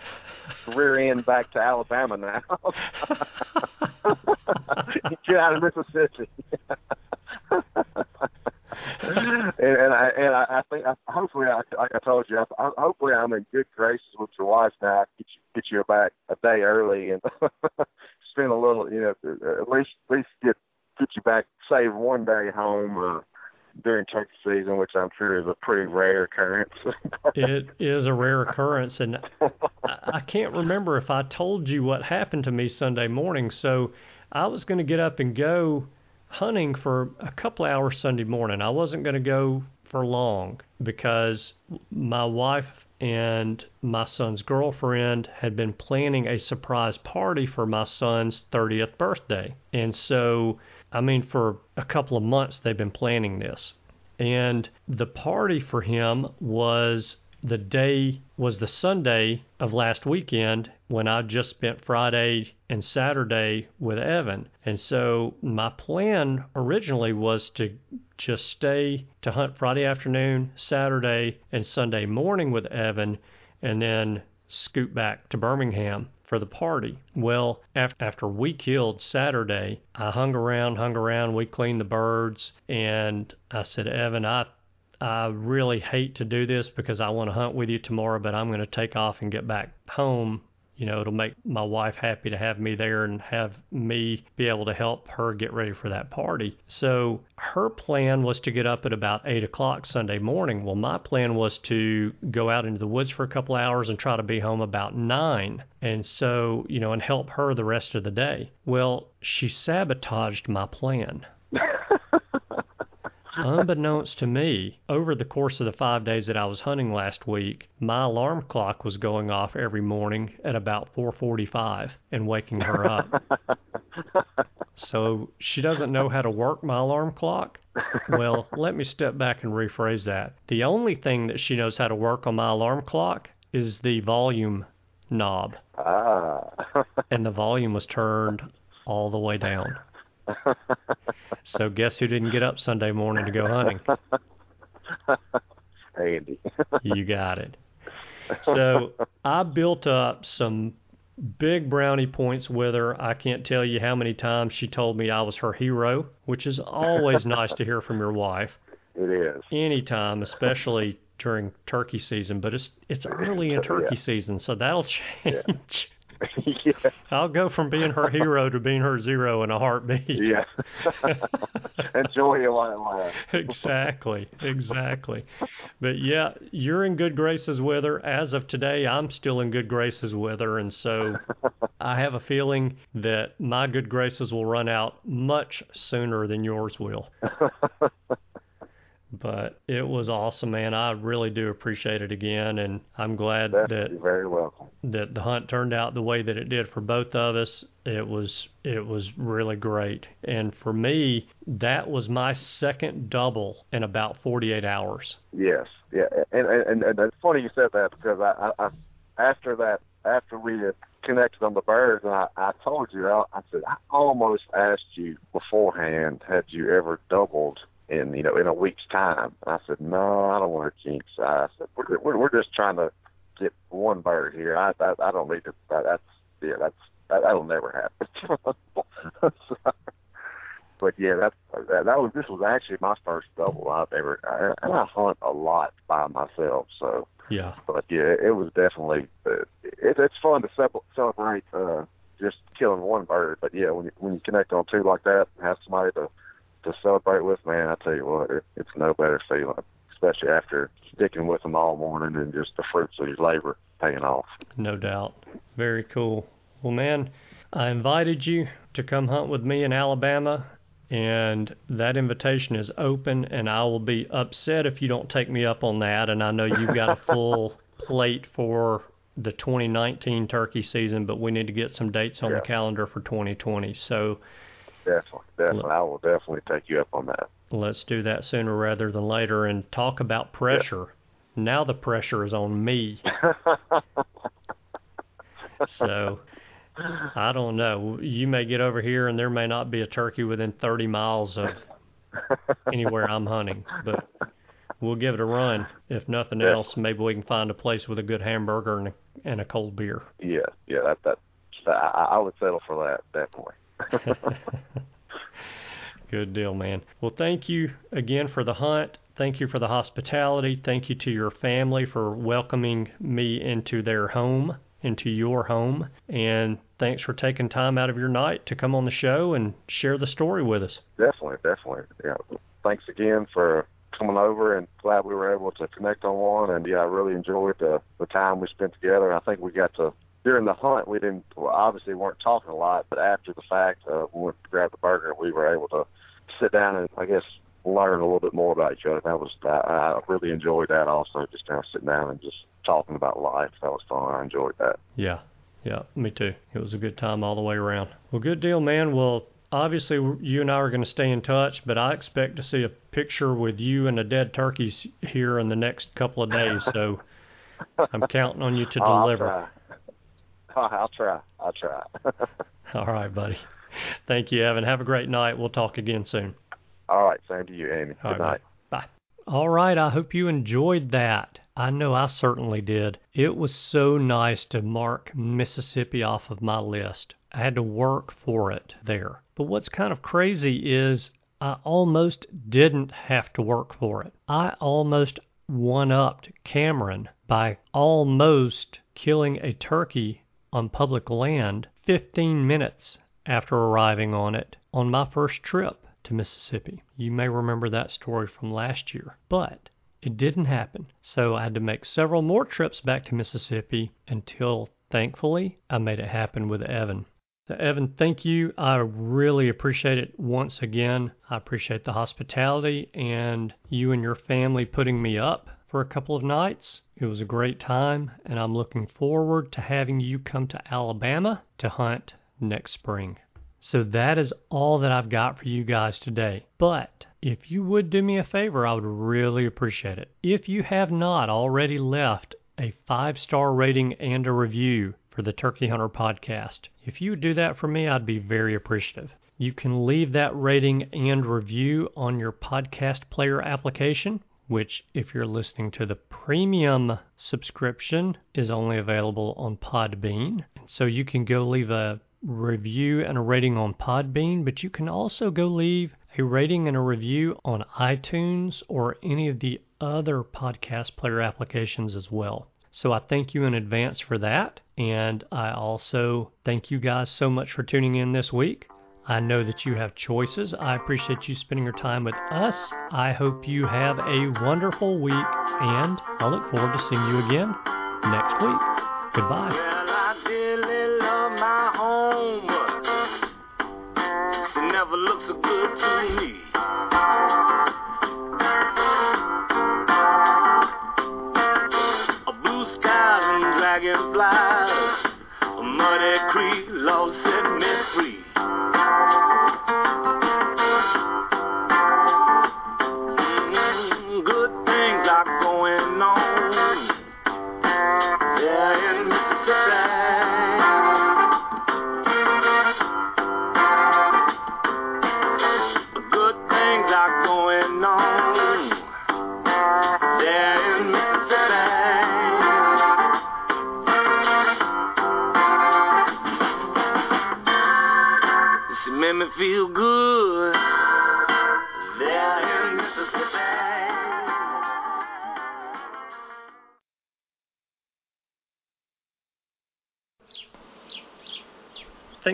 rear end back to Alabama now. Get out of Mississippi." And, and I and I, I think I, hopefully I like I told you I, hopefully I'm in good graces with your wife now. Get you get you back a day early and spend a little you know at least at least get get you back save one day home uh, during turkey season, which I'm sure is a pretty rare occurrence. it is a rare occurrence, and I, I can't remember if I told you what happened to me Sunday morning. So I was going to get up and go hunting for a couple hours Sunday morning. I wasn't going to go for long because my wife and my son's girlfriend had been planning a surprise party for my son's 30th birthday. And so, I mean, for a couple of months, they've been planning this. And the party for him was the day was the Sunday of last weekend when I just spent Friday and Saturday with Evan. And so my plan originally was to just stay to hunt Friday afternoon, Saturday, and Sunday morning with Evan, and then scoot back to Birmingham for the party. Well, after, after we killed Saturday, I hung around, hung around, we cleaned the birds, and I said, Evan, I I really hate to do this because I want to hunt with you tomorrow, but I'm going to take off and get back home. You know, it'll make my wife happy to have me there and have me be able to help her get ready for that party. So her plan was to get up at about 8 o'clock Sunday morning. Well, my plan was to go out into the woods for a couple hours and try to be home about 9. And so, you know, and help her the rest of the day. Well, she sabotaged my plan. Unbeknownst to me, over the course of the five days that I was hunting last week, my alarm clock was going off every morning at about 4:45 and waking her up. so she doesn't know how to work my alarm clock. Well, let me step back and rephrase that. The only thing that she knows how to work on my alarm clock is the volume knob. Ah. and the volume was turned all the way down. So guess who didn't get up Sunday morning to go hunting? Andy. you got it. So I built up some big brownie points with her. I can't tell you how many times she told me I was her hero, which is always nice to hear from your wife. It is. Anytime, especially during turkey season, but it's it's early in turkey Yeah. season, so that'll change. yeah. I'll go from being her hero to being her zero in a heartbeat. Yeah. Enjoy it lasts. exactly, exactly. But yeah, you're in good graces with her. As of today, I'm still in good graces with her, and so I have a feeling that my good graces will run out much sooner than yours will. But it was awesome, man. I really do appreciate it again, and I'm glad that You're very welcome. that the hunt turned out the way that it did for both of us. It was it was really great. And for me, that was my second double in about 48 hours. Yes, yeah, and and and it's funny you said that because I, I, I after that after we had connected on the birds, and I, I told you, I, I said I almost asked you beforehand, had you ever doubled in you know in a week's time? And I said no, I don't want to jinx. I said we're we're, we're just trying to get one bird here. I I, I don't need to. That, that's yeah, that's that, that'll never happen. So, but yeah, that's that, that was this was actually my first double I've ever. I, and I hunt a lot by myself, so Yeah. but yeah, it was definitely uh, it, it's fun to ce- celebrate uh, just killing one bird. But yeah, when you, when you connect on two like that, and have somebody to to celebrate with, man, I tell you what, it's no better feeling, especially after sticking with them all morning and just the fruits of your labor paying off. No doubt. Very cool. Well, man, I invited you to come hunt with me in Alabama, and that invitation is open, and I will be upset if you don't take me up on that. And I know you've got a full plate for the 2019 turkey season, but we need to get some dates on Yeah. the calendar for 2020. So Definitely, definitely, I will definitely take you up on that. let's do that sooner rather than later and talk about pressure. Now the pressure is on me. So I don't know. You may get over here and there may not be a turkey within 30 miles of anywhere I'm hunting, but we'll give it a run. If nothing Yeah. else, maybe we can find a place with a good hamburger and a, and a cold beer. yeah, yeah, that that I, I would settle for that definitely. Good deal, man. Well, thank you again for the hunt. Thank you for the hospitality. Thank you to your family for welcoming me into their home, into your home. And thanks for taking time out of your night to come on the show and share the story with us. Definitely, definitely. Yeah. Thanks again for coming over and glad we were able to connect on one and yeah, I really enjoyed the the time we spent together. I think we got to during the hunt we didn't well, obviously weren't talking a lot, but after the fact, uh we went to grab the burger and we were able to sit down and I guess learn a little bit more about each other. That was I, I really enjoyed that also, just kind of sitting down and just talking about life. That was fun. I enjoyed that. Yeah, yeah, me too. It was a good time all the way around. Well, good deal, man. Well, obviously you and I are going to stay in touch, but I expect to see a picture with you and the dead turkeys here in the next couple of days. So I'm counting on you to deliver. I'll try. I'll try. I'll try. All right, buddy. Thank you, Evan. Have a great night. We'll talk again soon. All right. Same to you, Andy. All Good right, night. Bye. All right. I hope you enjoyed that. I know I certainly did. It was so nice to mark Mississippi off of my list. I had to work for it there. But what's kind of crazy is I almost didn't have to work for it. I almost one upped Cameron by almost killing a turkey on public land 15 minutes after arriving on it on my first trip to Mississippi. You may remember that story from last year, but it didn't happen. So I had to make several more trips back to Mississippi until thankfully I made it happen with Evan. So Evan, thank you. I really appreciate it once again. I appreciate the hospitality and you and your family putting me up for a couple of nights. It was a great time, and I'm looking forward to having you come to Alabama to hunt next spring. So that is all that I've got for you guys today. But if you would do me a favor, I would really appreciate it. If you have not already left a five star rating and a review for the Turkey Hunter podcast, if you would do that for me, I'd be very appreciative. You can leave that rating and review on your podcast player application, which, if you're listening to the premium subscription, is only available on Podbean. So you can go leave a review and a rating on Podbean, but you can also go leave a rating and a review on iTunes or any of the other podcast player applications as well. So I thank you in advance for that. And I also thank you guys so much for tuning in this week. I know that you have choices. I appreciate you spending your time with us. I hope you have a wonderful week, and I look forward to seeing you again next week. Goodbye. Well, I dearly love my never looks so good to me.